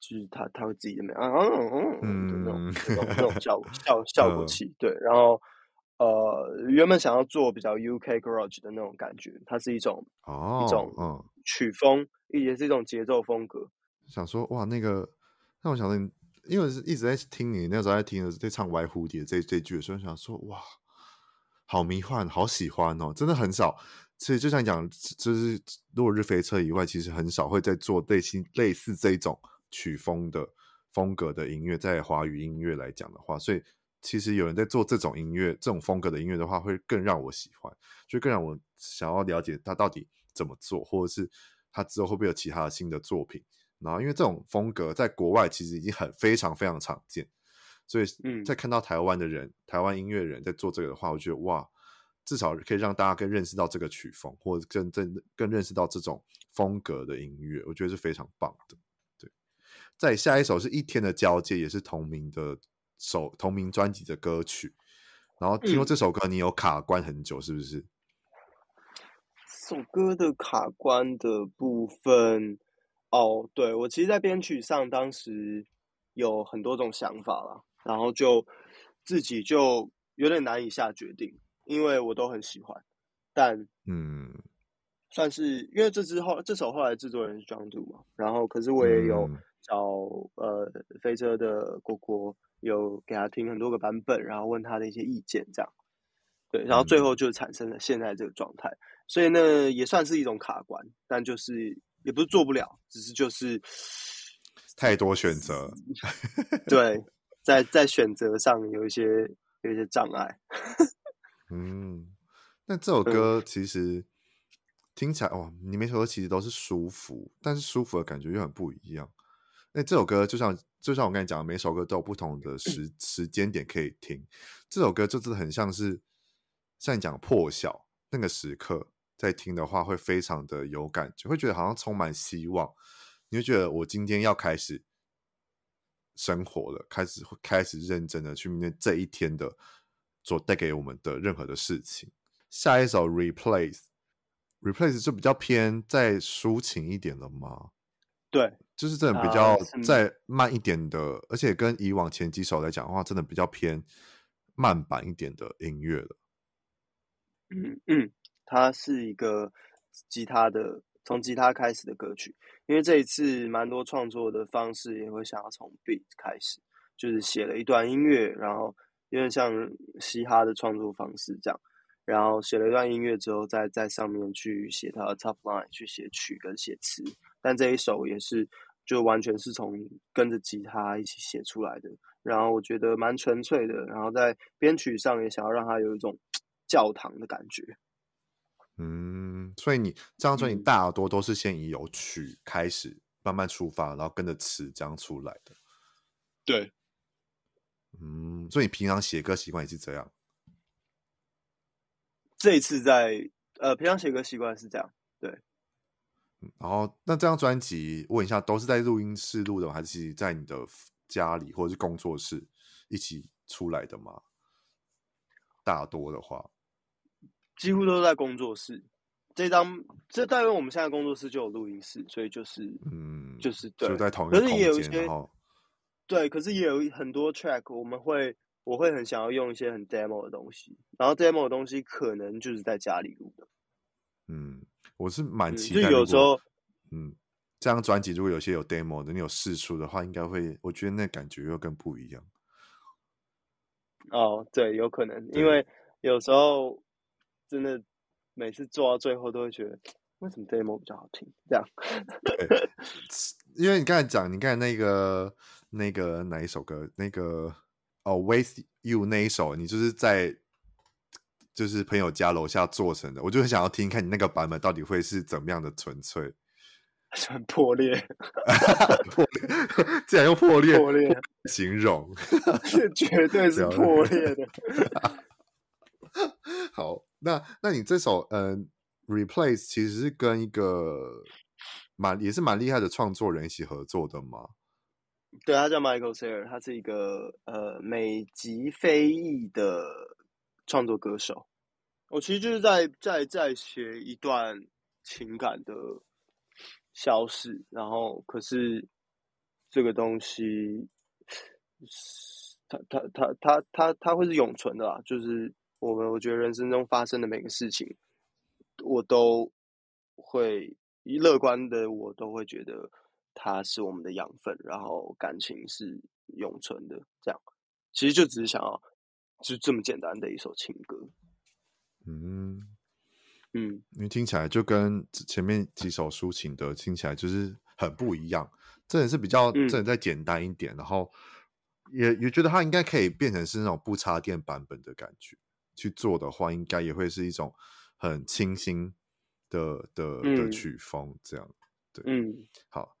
Speaker 1: 就是他他会自己的没啊嗯嗯那种那种那种 (laughs) 效果效效果器对，然后呃原本想要做比较 UK garage 的那种感觉，它是一种哦一种嗯曲风，也是一种节奏风格。
Speaker 2: 想说哇那个，那我想问。因为是一直在听你那时候在听的在唱《歪蝴蝶》这这句的时候，想说哇，好迷幻，好喜欢哦！真的很少，所以就像讲，就是落日飞车以外，其实很少会在做类似类似这种曲风的风格的音乐，在华语音乐来讲的话，所以其实有人在做这种音乐、这种风格的音乐的话，会更让我喜欢，就更让我想要了解他到底怎么做，或者是他之后会不会有其他的新的作品。然后，因为这种风格在国外其实已经很非常非常常见，所以，嗯，在看到台湾的人、嗯、台湾音乐人在做这个的话，我觉得哇，至少可以让大家更认识到这个曲风，或者更更更认识到这种风格的音乐，我觉得是非常棒的。对，在下一首是一天的交界，也是同名的首同名专辑的歌曲。然后听说这首歌你有卡关很久，是不是？
Speaker 1: 这首歌的卡关的部分。哦、oh，对，我其实，在编曲上当时有很多种想法啦，然后就自己就有点难以下决定，因为我都很喜欢，但嗯，算是因为这之后这首后来制作人是 John Doe 嘛，然后可是我也有找、嗯、呃飞车的果果，有给他听很多个版本，然后问他的一些意见，这样，对，然后最后就产生了现在这个状态，所以呢也算是一种卡关，但就是。也不是做不了，只是就是
Speaker 2: 太多选择。(laughs)
Speaker 1: 对，在在选择上有一些有一些障碍。(laughs)
Speaker 2: 嗯，那这首歌其实听起来哇，你每首歌其实都是舒服，但是舒服的感觉又很不一样。那这首歌就像就像我跟你讲的，每首歌都有不同的时、嗯、时间点可以听。这首歌就是很像是像你讲破晓那个时刻。在听的话会非常的有感觉，会觉得好像充满希望。你会觉得我今天要开始生活了，开始开始认真的去面对这一天的所带给我们的任何的事情。下一首 Replace，Replace 就比较偏再抒情一点了吗？
Speaker 1: 对，
Speaker 2: 就是这种比较再慢一点的，呃，而且跟以往前几首来讲的话，真的比较偏慢板一点的音乐了。
Speaker 1: 嗯嗯。它是一个吉他的，从吉他开始的歌曲，因为这一次蛮多创作的方式也会想要从 beat 开始，就是写了一段音乐，然后有点像嘻哈的创作方式这样，然后写了一段音乐之后，再在上面去写它的 top line，去写曲跟写词，但这一首也是就完全是从跟着吉他一起写出来的，然后我觉得蛮纯粹的，然后在编曲上也想要让它有一种教堂的感觉。
Speaker 2: 嗯，所以你这样说，你大耳朵都是先以有曲开始慢慢出发，然后跟着词这样出来的。
Speaker 1: 对，
Speaker 2: 嗯，所以你平常写歌习惯也是这样。
Speaker 1: 这一次在呃，平常写歌习惯是这样，对。
Speaker 2: 然后那这张专辑，问一下，都是在录音室录的，还是在你的家里或者是工作室一起出来的吗？大多的话，
Speaker 1: 几乎都是在工作室。这张这代表我们现在工作室就有录音室，所以就是嗯，就是对，
Speaker 2: 就在同一个空间。可是也有一些，
Speaker 1: 对，可是也有很多 track，我们会我会很想要用一些很 demo 的东西，然后 demo 的东西可能就是在家里录的。
Speaker 2: 嗯，我是蛮期待。
Speaker 1: 就有时候，
Speaker 2: 嗯，这张专辑如果有些有 demo 的，你有试出的话，应该会，我觉得那感觉又更不一样。
Speaker 1: 哦，对，有可能，因为有时候真的。每次做到最后都会觉得，为什么 demo 比较好听？这样，
Speaker 2: 对，(laughs) 因为你刚才讲，你刚才那个那个哪一首歌？那个哦，With You 那一首，你就是在就是朋友家楼下做成的，我就很想要听，看你那个版本到底会是怎么样的纯粹，
Speaker 1: 很 (laughs) 破裂，(laughs)
Speaker 2: 破裂，竟然用破裂
Speaker 1: 破裂
Speaker 2: 形容，(laughs)
Speaker 1: 是绝对是破裂的。
Speaker 2: 好。那那你这首呃，Replace 其实是跟一个蛮也是蛮厉害的创作人一起合作的吗？
Speaker 1: 对，他叫 Michael Sayer，他是一个呃美籍非裔的创作歌手。我其实就是在在在写一段情感的消逝，然后可是这个东西，它它它它它它会是永存的啦，就是。我们我觉得人生中发生的每个事情，我都会以乐观的，我都会觉得它是我们的养分，然后感情是永存的。这样，其实就只是想要，就这么简单的一首情歌。
Speaker 2: 嗯
Speaker 1: 嗯，
Speaker 2: 因为听起来就跟前面几首抒情的听起来就是很不一样，这也是比较，这也再简单一点，嗯、然后也也觉得它应该可以变成是那种不插电版本的感觉。去做的话，应该也会是一种很清新的的的曲风，这样对。
Speaker 1: 嗯，
Speaker 2: 好，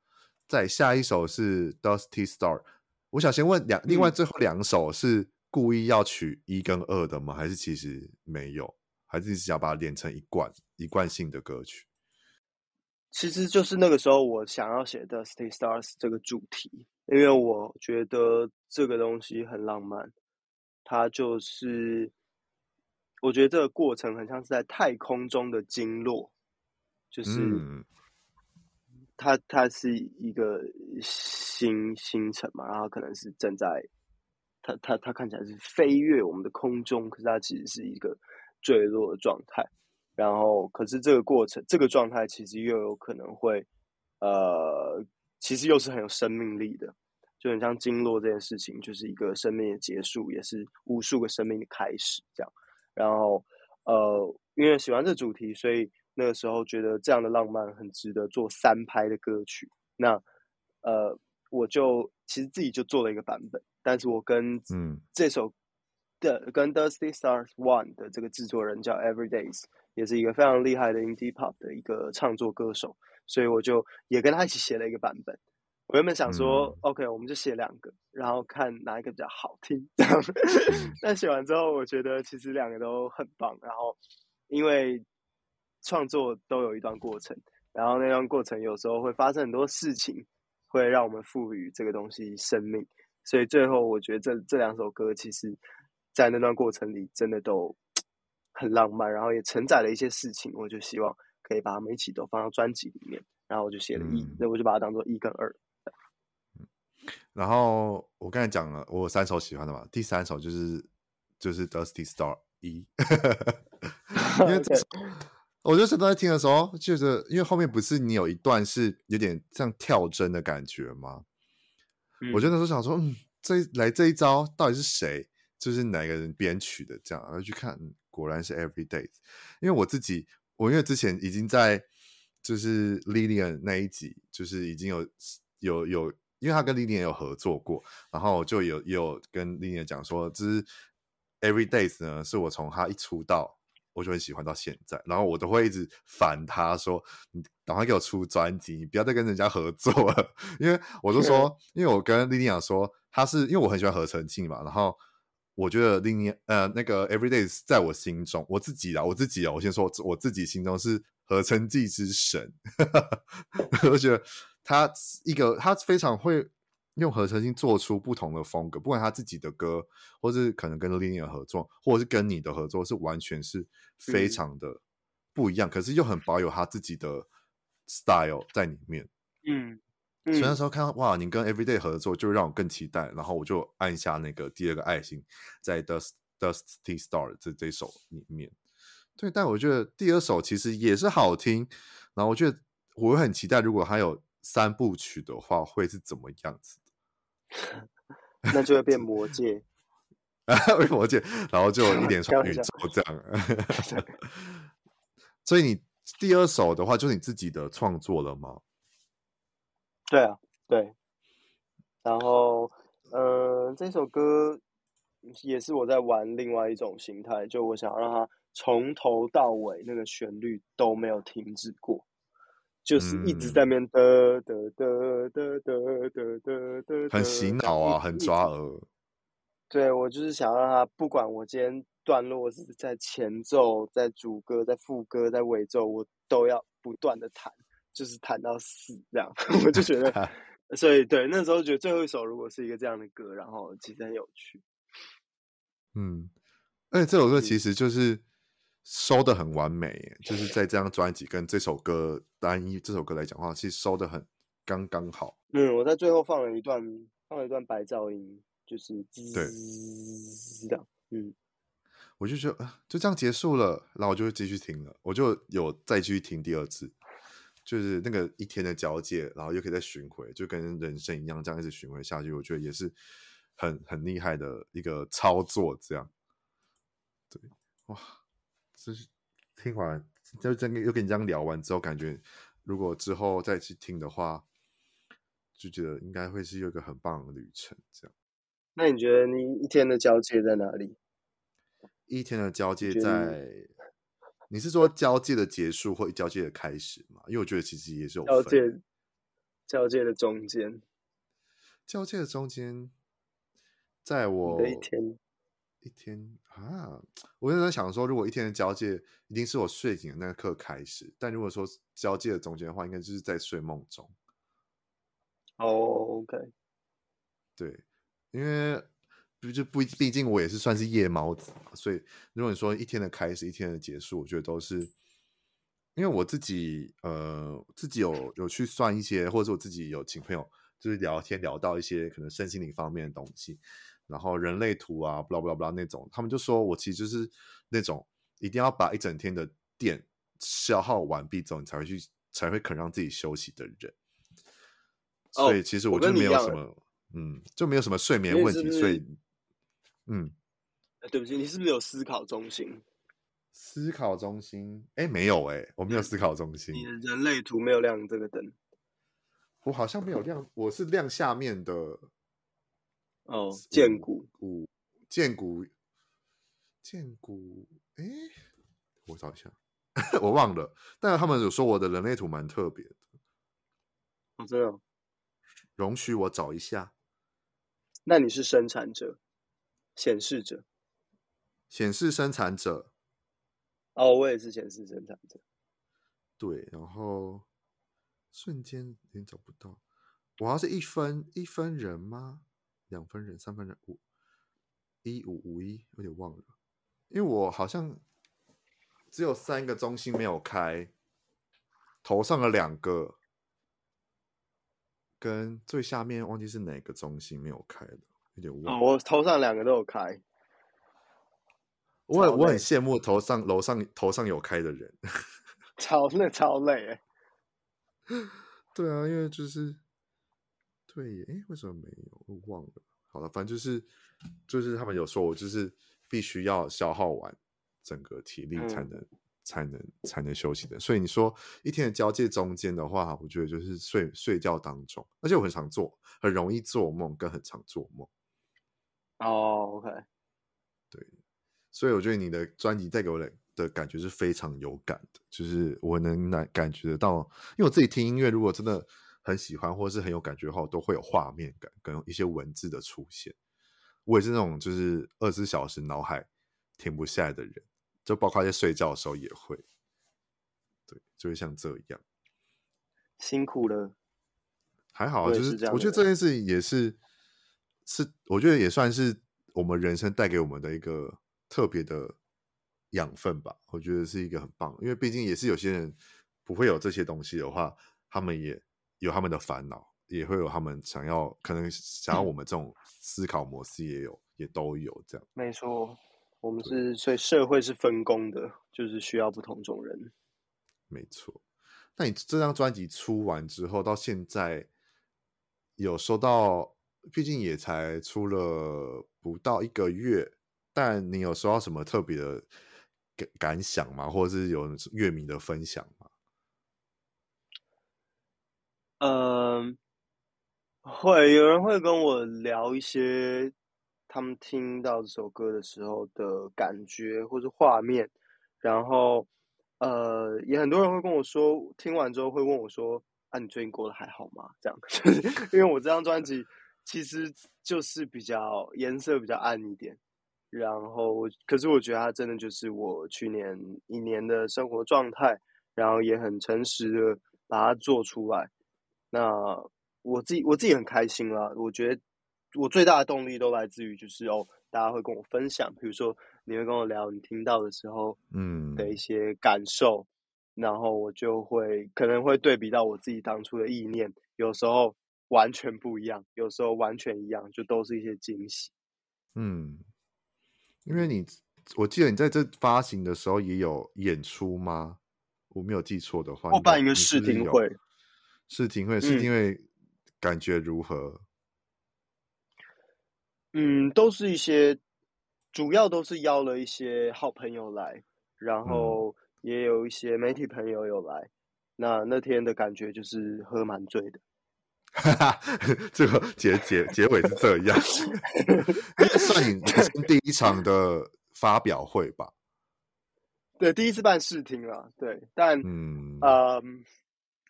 Speaker 2: 再下一首是 Dusty Star。我想先问两，另外最后两首是故意要取一跟二的吗？还是其实没有？还是想把它连成一贯一贯性的歌曲？
Speaker 1: 其实就是那个时候我想要写 Dusty Stars 这个主题，因为我觉得这个东西很浪漫，它就是。我觉得这个过程很像是在太空中的经络，就是它它是一个星星辰嘛，然后可能是正在它它它看起来是飞越我们的空中，可是它其实是一个坠落的状态。然后，可是这个过程这个状态其实又有可能会呃，其实又是很有生命力的，就很像经络这件事情，就是一个生命的结束，也是无数个生命的开始，这样。然后，呃，因为喜欢这主题，所以那个时候觉得这样的浪漫很值得做三拍的歌曲。那，呃，我就其实自己就做了一个版本，但是我跟嗯这首的、嗯、跟 Dusty Stars One 的这个制作人叫 Everydays，也是一个非常厉害的 Indie Pop 的一个创作歌手，所以我就也跟他一起写了一个版本。我原本想说、嗯、，OK，我们就写两个，然后看哪一个比较好听。这样，(laughs) 但写完之后，我觉得其实两个都很棒。然后，因为创作都有一段过程，然后那段过程有时候会发生很多事情，会让我们赋予这个东西生命。所以最后，我觉得这这两首歌，其实，在那段过程里，真的都很浪漫，然后也承载了一些事情。我就希望可以把它们一起都放到专辑里面。然后我就写了一，那、嗯、我就把它当做一跟二。
Speaker 2: 然后我刚才讲了，我有三首喜欢的嘛，第三首就是就是 Dusty Star 一，(laughs) 因为 (laughs) 这首我就是都在听的时候，就是因为后面不是你有一段是有点像跳针的感觉吗？我就那时候想说，嗯，这来这一招到底是谁？就是哪个人编曲的？这样，然后去看，果然是 Everydays。因为我自己，我因为之前已经在就是 Lilian 那一集，就是已经有有有。因为他跟 Lilian 有合作过，然后我就有有跟 Lilian 讲说，就是 Everydays 呢，是我从他一出道我就很喜欢到现在，然后我都会一直烦他说，你赶快给我出专辑，你不要再跟人家合作了。因为我就说，(laughs) 因为我跟 Lilian 说，他是因为我很喜欢合成器嘛，然后我觉得 Linear 呃那个 Everyday 在我心中，我自己啊，我自己啊，我先说我自己心中是合成器之神，(laughs) 我觉得他一个他非常会用合成器做出不同的风格，不管他自己的歌，或是可能跟 Linear 合作，或者是跟你的合作，是完全是非常的不一样，嗯、可是又很保有他自己的 style 在里面，
Speaker 1: 嗯。
Speaker 2: 所以那时候看到哇，你跟 Everyday 合作，就让我更期待。然后我就按下那个第二个爱心，在 Dust Dusty Star 这这首里面。对，但我觉得第二首其实也是好听。然后我觉得我会很期待，如果他有三部曲的话，会是怎么样子的？
Speaker 1: 那就会变 (laughs) 魔戒
Speaker 2: 啊，变魔戒，然后就一连 (laughs) 串宇宙这样。(laughs) 所以你第二首的话，就是你自己的创作了吗？
Speaker 1: 对啊，对，然后，嗯、呃，这首歌也是我在玩另外一种形态，就我想让它从头到尾那个旋律都没有停止过，就是一直在那边哒哒哒哒哒哒哒哒，
Speaker 2: 很洗脑啊，很抓耳。
Speaker 1: 对，我就是想让他，不管我今天段落是在前奏、在主歌、在副歌、在尾奏，我都要不断的弹。就是弹到死这样，(laughs) 我就觉得，(laughs) 所以对那时候觉得最后一首如果是一个这样的歌，然后其实很有趣。
Speaker 2: 嗯，而且这首歌其实就是收的很完美，就是在这张专辑跟这首歌单一这首歌来讲的话，其实收的很刚刚好。
Speaker 1: 嗯，我在最后放了一段放了一段白噪音，就是
Speaker 2: 对，
Speaker 1: 这样。嗯，
Speaker 2: 我就觉得就这样结束了，然后我就会继续听了，我就有再继续听第二次。就是那个一天的交界，然后又可以再巡回，就跟人生一样，这样一直巡回下去，我觉得也是很很厉害的一个操作。这样，对，哇，就是听完就真的又跟你这样聊完之后，感觉如果之后再去听的话，就觉得应该会是有一个很棒的旅程。这样，
Speaker 1: 那你觉得你一天的交界在哪里？
Speaker 2: 一天的交界在。你是说交界的结束或交界的开始吗？因为我觉得其实也是有
Speaker 1: 交界，交界的中间，
Speaker 2: 交界的中间，在我
Speaker 1: 一天
Speaker 2: 一天啊，我就在想说，如果一天的交界一定是我睡醒的那个刻开始，但如果说交界的中间的话，应该就是在睡梦中。
Speaker 1: 哦，oh，OK，
Speaker 2: 对，因为。不就不，毕竟我也是算是夜猫子嘛，所以如果你说一天的开始，一天的结束，我觉得都是因为我自己呃自己有有去算一些，或者我自己有请朋友就是聊天聊到一些可能身心灵方面的东西，然后人类图啊，blah blah blah 那种，他们就说我其实就是那种一定要把一整天的电消耗完毕之后，你才会去才会肯让自己休息的人，所以其实我就没有什么嗯，就没有什么睡眠问题，所以。嗯，
Speaker 1: 对不起，你是不是有思考中心？
Speaker 2: 思考中心？哎，没有哎，我没有思考中心。
Speaker 1: 你的人类图没有亮这个灯？
Speaker 2: 我好像没有亮，我是亮下面的。
Speaker 1: 哦，剑骨，
Speaker 2: 骨，剑骨，剑骨。哎，我找一下，(laughs) 我忘了。但是他们有说我的人类图蛮特别的。
Speaker 1: 哦，真的？
Speaker 2: 容许我找一下。
Speaker 1: 那你是生产者？显示者，
Speaker 2: 显示生产者。
Speaker 1: 哦，我也是显示生产者。
Speaker 2: 对，然后瞬间有点找不到，我要是一分一分人吗？两分人、三分人，五一五五一，有点忘了，因为我好像只有三个中心没有开，头上的两个，跟最下面忘记是哪个中心没有开的。
Speaker 1: 哦，我头上两个都有开，
Speaker 2: 我很我很羡慕头上楼上头上有开的人，(laughs)
Speaker 1: 超累超累哎。(laughs)
Speaker 2: 对啊，因为就是对，哎，为什么没有？我忘了。好了，反正就是就是他们有说，我就是必须要消耗完整个体力才能、嗯、才能才能休息的。所以你说一天的交界中间的话，我觉得就是睡睡觉当中，而且我很常做，很容易做梦，跟很常做梦。
Speaker 1: 哦、oh，OK，
Speaker 2: 对，所以我觉得你的专辑带给我的的感觉是非常有感的，就是我能感感觉得到，因为我自己听音乐，如果真的很喜欢或者是很有感觉的话，都会有画面感跟一些文字的出现，我也是那种就是二十四小时脑海停不下来的人，就包括在睡觉的时候也会，对，就会像这样。
Speaker 1: 辛苦了，
Speaker 2: 还好，就是我觉得这件事情也是是，我觉得也算是我们人生带给我们的一个特别的养分吧。我觉得是一个很棒，因为毕竟也是有些人不会有这些东西的话，他们也有他们的烦恼。也会有他们想要，可能想要我们这种思考模式也有，嗯、也都有这样。
Speaker 1: 没错，我们是所以社会是分工的，就是需要不同种人。
Speaker 2: 没错。那你这张专辑出完之后，到现在有收到，毕竟也才出了不到一个月，但你有收到什么特别的感感想吗？或者是有乐迷的分享
Speaker 1: 嗯。会有人会跟我聊一些他们听到这首歌的时候的感觉或者画面，然后呃，也很多人会跟我说，听完之后会问我说：“啊，你最近过得还好吗？”这样，(laughs) 因为我这张专辑其实就是比较颜色比较暗一点，然后可是我觉得它真的就是我去年一年的生活状态，然后也很诚实的把它做出来，那。我自己我自己很开心啦，我觉得我最大的动力都来自于就是哦，大家会跟我分享，比如说你会跟我聊你听到的时候，嗯的一些感受，嗯、然后我就会可能会对比到我自己当初的意念，有时候完全不一样，有时候完全一样，就都是一些惊喜。
Speaker 2: 嗯，因为你我记得你在这发行的时候也有演出吗？我没有记错的话，
Speaker 1: 我办一个试听会，
Speaker 2: 试听会，试听会。感觉如何？
Speaker 1: 嗯，都是一些，主要都是邀了一些好朋友来，然后也有一些媒体朋友有来。嗯、那那天的感觉就是喝蛮醉的。
Speaker 2: 哈哈，这个结结结尾是这样，(laughs) 算你人生第一场的发表会吧？
Speaker 1: 对，第一次办试听了，对，但嗯、呃、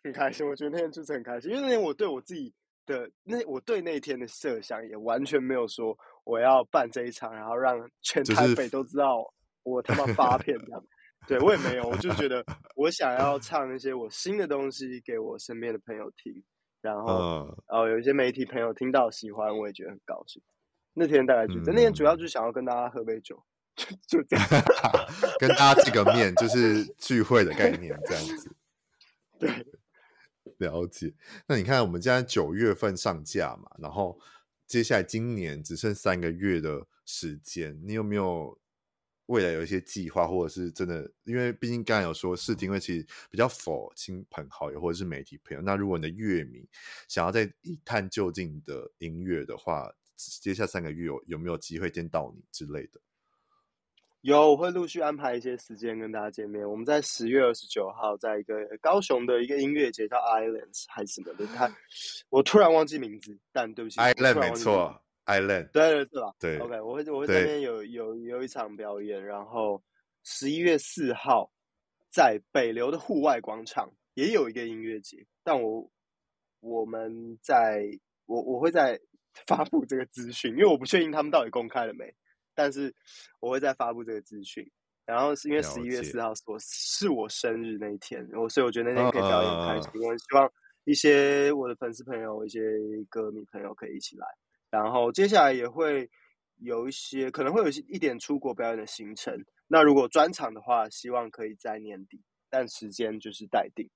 Speaker 1: 很开心，我觉得那天就是很开心，因为那天我对我自己。的那我对那天的设想也完全没有说我要办这一场，然后让全台北都知道我他妈发片这样。对我也没有，我就觉得 (laughs) 我想要唱一些我新的东西给我身边的朋友听，然后哦有一些媒体朋友听到喜欢，我也觉得很高兴。那天大概觉得那天主要就是想要跟大家喝杯酒，就就这样，(laughs)
Speaker 2: 跟大家见个面，就是聚会的概念这样子。(laughs)
Speaker 1: 对。
Speaker 2: 了解，那你看，我们现在九月份上架嘛，然后接下来今年只剩三个月的时间，你有没有未来有一些计划，或者是真的？因为毕竟刚才有说试听会其实比较否亲朋好友或者是媒体朋友。那如果你的乐迷想要再一探究竟的音乐的话，接下来三个月有有没有机会见到你之类的？
Speaker 1: 有，我会陆续安排一些时间跟大家见面。我们在十月二十九号，在一个高雄的一个音乐节叫 Islands 还是什么的，他 (laughs) 我突然忘记名字，但对不起
Speaker 2: ，Island 没错，Island
Speaker 1: 对对对吧？
Speaker 2: 对
Speaker 1: ，OK，我会我会在那边有有有一场表演，然后十一月四号在北流的户外广场也有一个音乐节，但我我们在我我会在发布这个资讯，因为我不确定他们到底公开了没。但是我会再发布这个资讯，然后是因为十一月四号是我是我生日那一天，我所以我觉得那天可以表演开心，我、uh, 希望一些我的粉丝朋友、一些歌迷朋友可以一起来。然后接下来也会有一些可能会有一点出国表演的行程。那如果专场的话，希望可以在年底，但时间就是待定。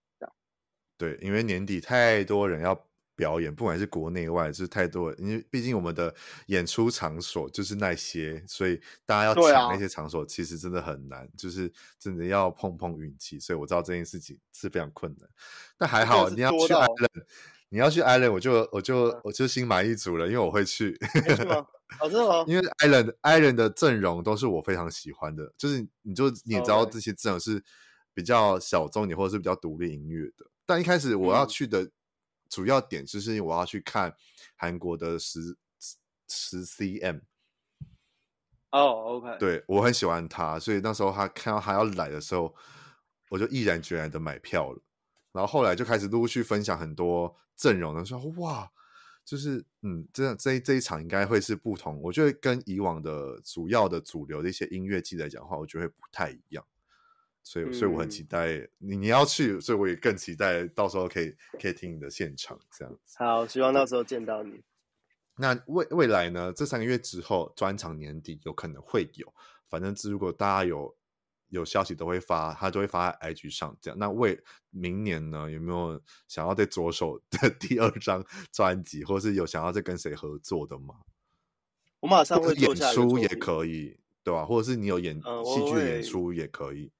Speaker 2: 对，因为年底太多人要。表演，不管是国内外，就是太多，因为毕竟我们的演出场所就是那些，所以大家要抢那些场所，其实真的很难，啊、就是真的要碰碰运气。所以我知道这件事情是非常困难，但还好你要去 Island，你要去 Island，我就我就、嗯、我就心满意足了，因为我会去。
Speaker 1: 是吗？哦，真的吗？(laughs)
Speaker 2: 因为 Island Island 的阵容都是我非常喜欢的，就是你就你也知道这些阵容是比较小众点或者是比较独立音乐的，但一开始我要去的。嗯主要点就是我要去看韩国的十十 cm
Speaker 1: 哦、oh，OK，
Speaker 2: 对，我很喜欢他，所以那时候他看到他要来的时候，我就毅然决然的买票了。然后后来就开始陆续分享很多阵容的时候，说哇，就是嗯，这样这这一场应该会是不同。我觉得跟以往的主要的主流的一些音乐季来讲的话，我觉得会不太一样。所以，所以我很期待你你要去，所以我也更期待到时候可以可以听你的现场这样子。
Speaker 1: 好，希望到时候见到你。
Speaker 2: 那未未来呢？这三个月之后，专场年底有可能会有。反正如果大家有有消息都会发，他都会发在 IG 上这样。那为明年呢，有没有想要再着手的 (laughs) 第二张专辑，或是有想要再跟谁合作的吗？
Speaker 1: 我马上会
Speaker 2: 演出也可以，对吧？或者是你有演戏剧演出也可以。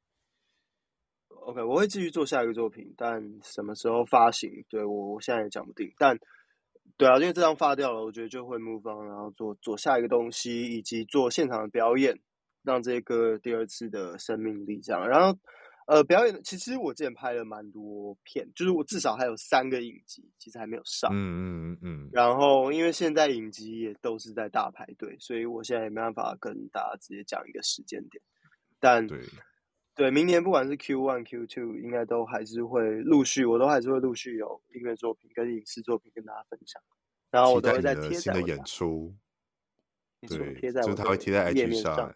Speaker 1: OK，我会继续做下一个作品，但什么时候发行，对我我现在也讲不定。但对啊，因为这张发掉了，我觉得就会 move on，然后做做下一个东西，以及做现场的表演，让这个第二次的生命力这样。然后呃，表演其实我之前拍了蛮多片，就是我至少还有三个影集，其实还没有上。嗯嗯嗯嗯。然后因为现在影集也都是在大排队，所以我现在也没办法跟大家直接讲一个时间点。但对。对，明年不管是 Q one、Q two，应该都还是会陆续，我都还是会陆续有音乐作品跟影视作品跟大家分享。然后我都会在贴在
Speaker 2: 新的演出，对，
Speaker 1: 贴在
Speaker 2: 就是他会贴在 IG 上。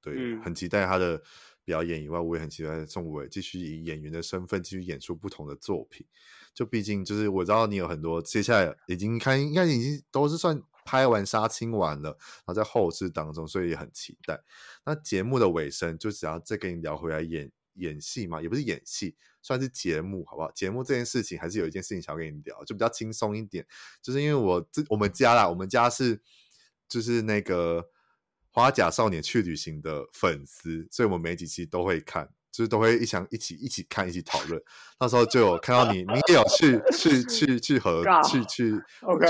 Speaker 2: 对，嗯、很期待他的表演以外，我也很期待宋伟继续以演员的身份继续演出不同的作品。就毕竟就是我知道你有很多，接下来已经看，应该已经都是算。拍完杀青完了，然后在后制当中，所以也很期待。那节目的尾声，就只要再跟你聊回来演演戏嘛，也不是演戏，算是节目，好不好？节目这件事情，还是有一件事情想要跟你聊，就比较轻松一点。就是因为我这我们家啦，我们家是就是那个花甲少年去旅行的粉丝，所以我们每几期都会看。就是都会一想一起一起看一起讨论，到时候就有看到你，你也有去去去去和去去.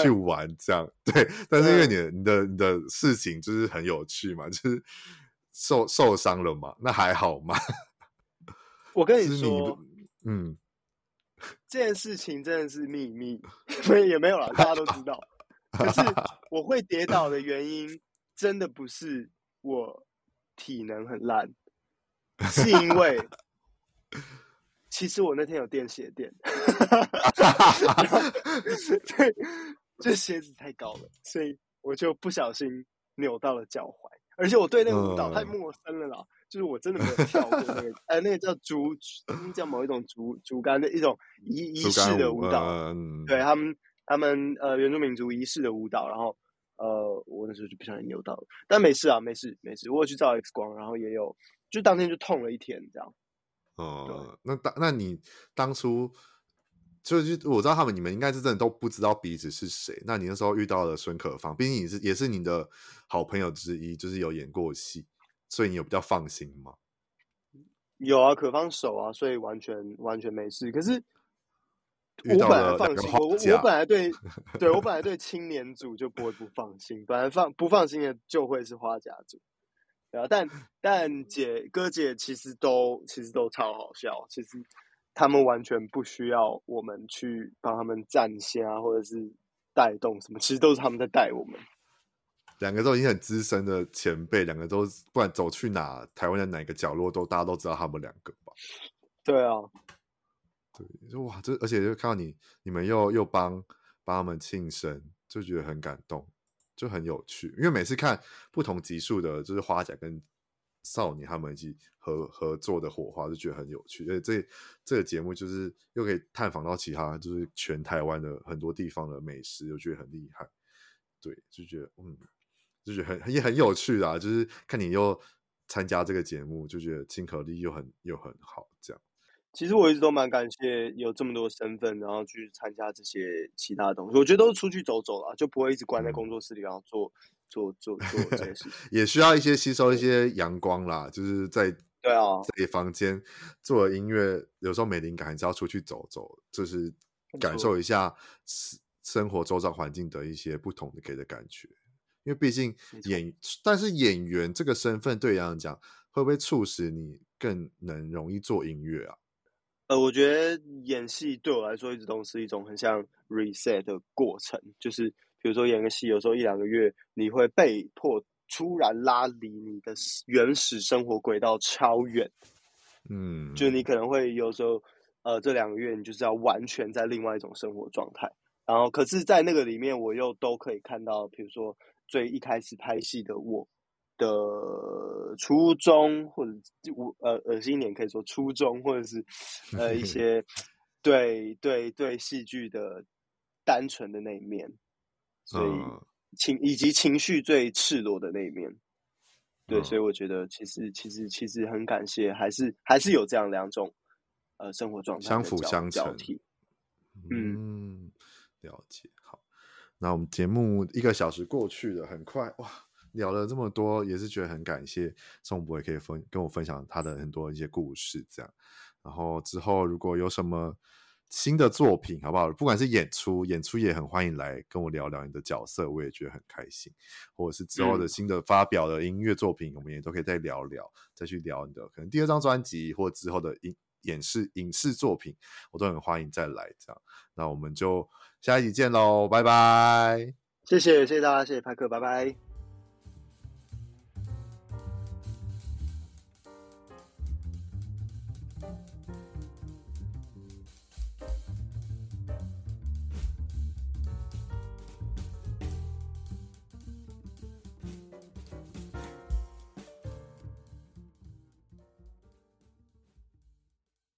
Speaker 2: 去玩这样，对。但是因为你的你的你的事情就是很有趣嘛，就是受受伤了嘛，那还好吗？(laughs)
Speaker 1: 我跟你说，
Speaker 2: 你嗯，
Speaker 1: 这件事情真的是秘密，(laughs) 所以也没有了，大家都知道。可是 (laughs) 我会跌倒的原因，真的不是我体能很烂。是因为，其实我那天有垫鞋垫，(laughs) 对，这鞋子太高了，所以我就不小心扭到了脚踝。而且我对那个舞蹈太陌生了啦，嗯、就是我真的没有跳过那个，哎、呃，那个叫竹，叫某一种竹竹竿的一种仪仪式的舞蹈，嗯、对他们，他们呃原住民族仪式的舞蹈。然后呃，我那时候就不小心扭到了，但没事啊，没事没事，我有去照 X 光，然后也有。就当天就痛了一天，这样。
Speaker 2: 哦、嗯，那当那你当初就是我知道他们你们应该是真的都不知道彼此是谁。那你那时候遇到了孙可芳，毕竟你是也是你的好朋友之一，就是有演过戏，所以你有比较放心吗？
Speaker 1: 有啊，可放手啊，所以完全完全没事。可是我本来放心，我我本来对 (laughs) 对我本来对青年组就不会不放心，本来放不放心的就会是花甲组。对啊，但但姐哥姐其实都其实都超好笑，其实他们完全不需要我们去帮他们站线啊，或者是带动什么，其实都是他们在带我们。
Speaker 2: 两个都已经很资深的前辈，两个都不管走去哪，台湾的哪个角落都大家都知道他们两个吧？
Speaker 1: 对啊，
Speaker 2: 对，就哇，这而且就看到你你们又又帮帮他们庆生，就觉得很感动。就很有趣，因为每次看不同级数的，就是花甲跟少年他们一起合合作的火花，就觉得很有趣。而且这这个节目就是又可以探访到其他，就是全台湾的很多地方的美食，我觉得很厉害。对，就觉得嗯，就觉得很也很有趣啊。就是看你又参加这个节目，就觉得亲和力又很又很好，这样。
Speaker 1: 其实我一直都蛮感谢有这么多身份，然后去参加这些其他东西。我觉得都是出去走走啦，就不会一直关在工作室里，然后做做做做这些事情。(laughs)
Speaker 2: 也需要一些吸收一些阳光啦，就是在 (laughs)
Speaker 1: 对啊，
Speaker 2: 在房间做音乐，有时候没灵感，还是要出去走走，就是感受一下生活周遭环境的一些不同的给的感觉。因为毕竟演，但是演员这个身份对杨洋讲，会不会促使你更能容易做音乐啊？
Speaker 1: 呃，我觉得演戏对我来说一直都是一种很像 reset 的过程，就是比如说演个戏，有时候一两个月你会被迫突然拉离你的原始生活轨道超远，嗯，就你可能会有时候，呃，这两个月你就是要完全在另外一种生活状态，然后可是，在那个里面，我又都可以看到，比如说最一开始拍戏的我的初衷，或者我呃恶心一点可以说初衷，或者是呃一些 (laughs) 对对对戏剧的单纯的那一面，所以情以及情绪最赤裸的那一面。对，嗯、所以我觉得其实其实其实很感谢，还是还是有这样两种呃生活状态
Speaker 2: 相辅相成。
Speaker 1: 嗯，
Speaker 2: 了解。好，那我们节目一个小时过去了，很快哇，聊了这么多，也是觉得很感谢宋博也可以分跟我分享他的很多一些故事，这样。然后之后如果有什么。新的作品好不好？不管是演出，演出也很欢迎来跟我聊聊你的角色，我也觉得很开心。或者是之后的新的发表的音乐作品，嗯、我们也都可以再聊聊，再去聊你的可能第二张专辑或之后的影演视影视作品，我都很欢迎再来。这样，那我们就下一集见喽，拜拜！
Speaker 1: 谢谢谢谢大家，谢谢派克，拜拜。